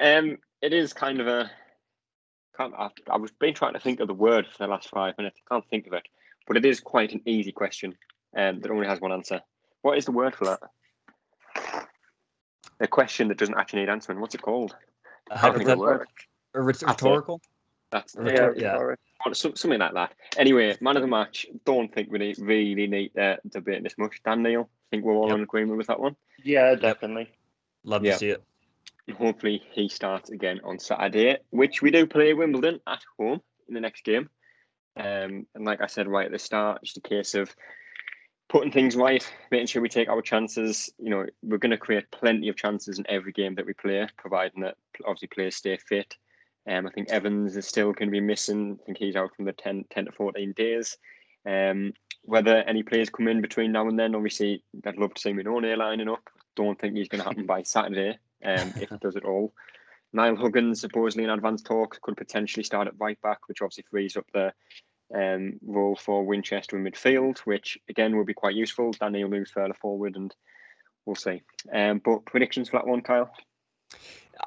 um, it is kind of a can't. I, I was been trying to think of the word for the last five minutes. I can't think of it, but it is quite an easy question, um, that only has one answer. What is the word for that? A question that doesn't actually need answering. What's it called? A Can't think of the hypothetical word. or rhet- rhetorical? That's Or it. rhetor- yeah. sorry. Something like that. Anyway, man of the match. Don't think we need, really need to debate this much. Dan Neil. I think we're all Yep. in agreement with that one. Yeah, definitely. Love Yeah. to see it. And hopefully he starts again on Saturday, which we do play Wimbledon at home in the next game. Um, and like I said right at the start, just a case of putting things right, making sure we take our chances. You know, we're going to create plenty of chances in every game that we play, providing that obviously players stay fit. Um, I think Evans is still going to be missing. I think he's out from the 10, 10 to 14 days. Um, whether any players come in between now and then, obviously, I'd love to see Mannone lining up. Don't think he's going to happen by Saturday, um, if it does at all. Niall Huggins, supposedly in advanced talks, could potentially start at right back, which obviously frees up the um, role for Winchester in midfield, which again will be quite useful. Danny will move further forward, and we'll see. Um, but predictions for that one, Kyle?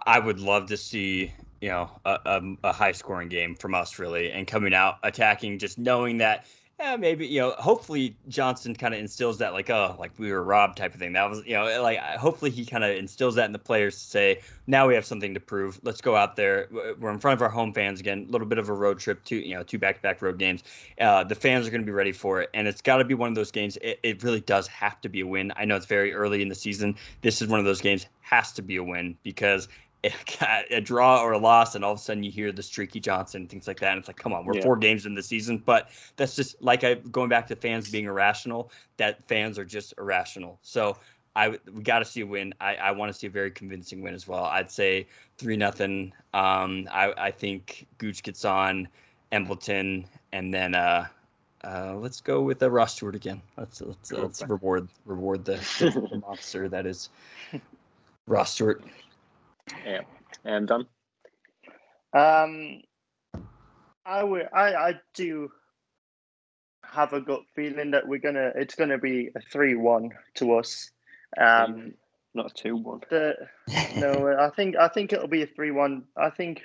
I would love to see you know a, a, a high scoring game from us really, and coming out attacking, just knowing that. Yeah, maybe you know. Hopefully, Johnson kind of instills that, like, oh, like we were robbed type of thing. That was, you know, like hopefully he kind of instills that in the players to say, now we have something to prove. Let's go out there. We're in front of our home fans again. A little bit of a road trip, two, you know, two back-to-back road games. Uh, the fans are going to be ready for it, and it's got to be one of those games. It, it really does have to be a win. I know it's very early in the season. This is one of those games has to be a win because a draw or a loss, and all of a sudden you hear the streaky Johnson and things like that. And it's like, come on, we're Yeah. four games in the season, but that's just like I going back to fans being irrational. That fans are just irrational. So I we got to see a win. I, I want to see a very convincing win as well. I'd say three nothing. Um, I I think Gooch gets on Embleton, and then uh, uh, let's go with the Ross Stewart again. Let's let's, let's reward reward the, the monster that is Ross Stewart. Yeah. Um, Dan? Um, I would. I I do have a gut feeling that we're gonna. It's gonna be a three-one to us. Um, Not a 2 1. no, I think I think it'll be a three-one. I think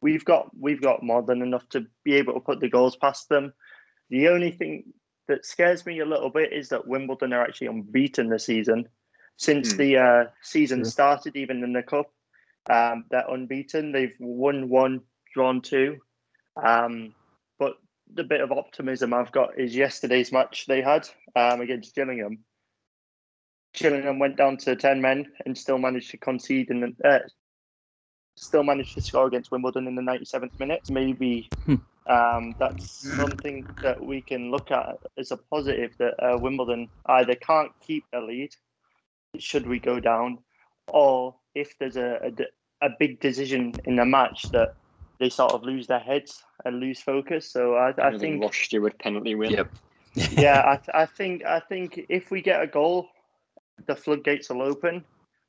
we've got we've got more than enough to be able to put the goals past them. The only thing that scares me a little bit is that Wimbledon are actually unbeaten this season. Since Hmm. the uh, season True. started, even in the cup, um, they're unbeaten. They've won one, drawn two. Um, but the bit of optimism I've got is yesterday's match they had um, against Gillingham. Gillingham went down to ten men and still managed to concede and uh, still managed to score against Wimbledon in the ninety seventh minute. Maybe Hmm. um, that's something that we can look at as a positive that uh, Wimbledon either can't keep a lead, should we go down, or if there's a, a a big decision in the match that they sort of lose their heads and lose focus. So I, I Another think Ross Stewart penalty win. Yep. yeah, I, th- I think I think if we get a goal, the floodgates will open,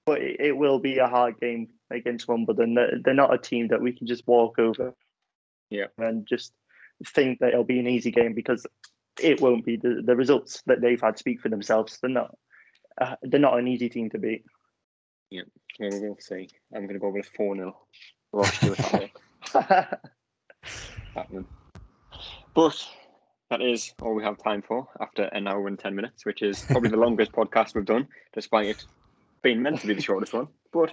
but it, it will be a hard game against Wimbledon. They're, they're not a team that we can just walk over. Yeah. and just think that it'll be an easy game because it won't be. The, the results that they've had speak for themselves. They're not. Uh, they're not an easy team to beat. Well, we'll see. I'm going to go with a 4 0. Ross Stewart hat happening. But that is all we have time for after an hour and 10 minutes, which is probably the longest podcast we've done, despite it being meant to be the shortest one. But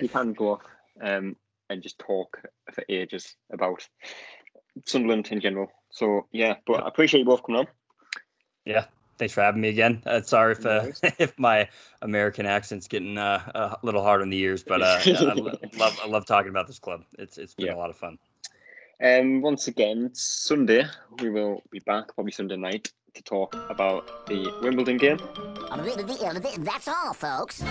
you can go off um, and just talk for ages about Sunderland in general. So, yeah, but I appreciate you both coming on. Yeah. Thanks for having me again. Uh, sorry if uh, if my American accent's getting uh, a little hard on the ears, but uh, I love I love talking about this club. It's it's been Yeah. a lot of fun. Um, once again, Sunday, we will be back, probably Sunday night, to talk about the Wimbledon game. That's all, folks.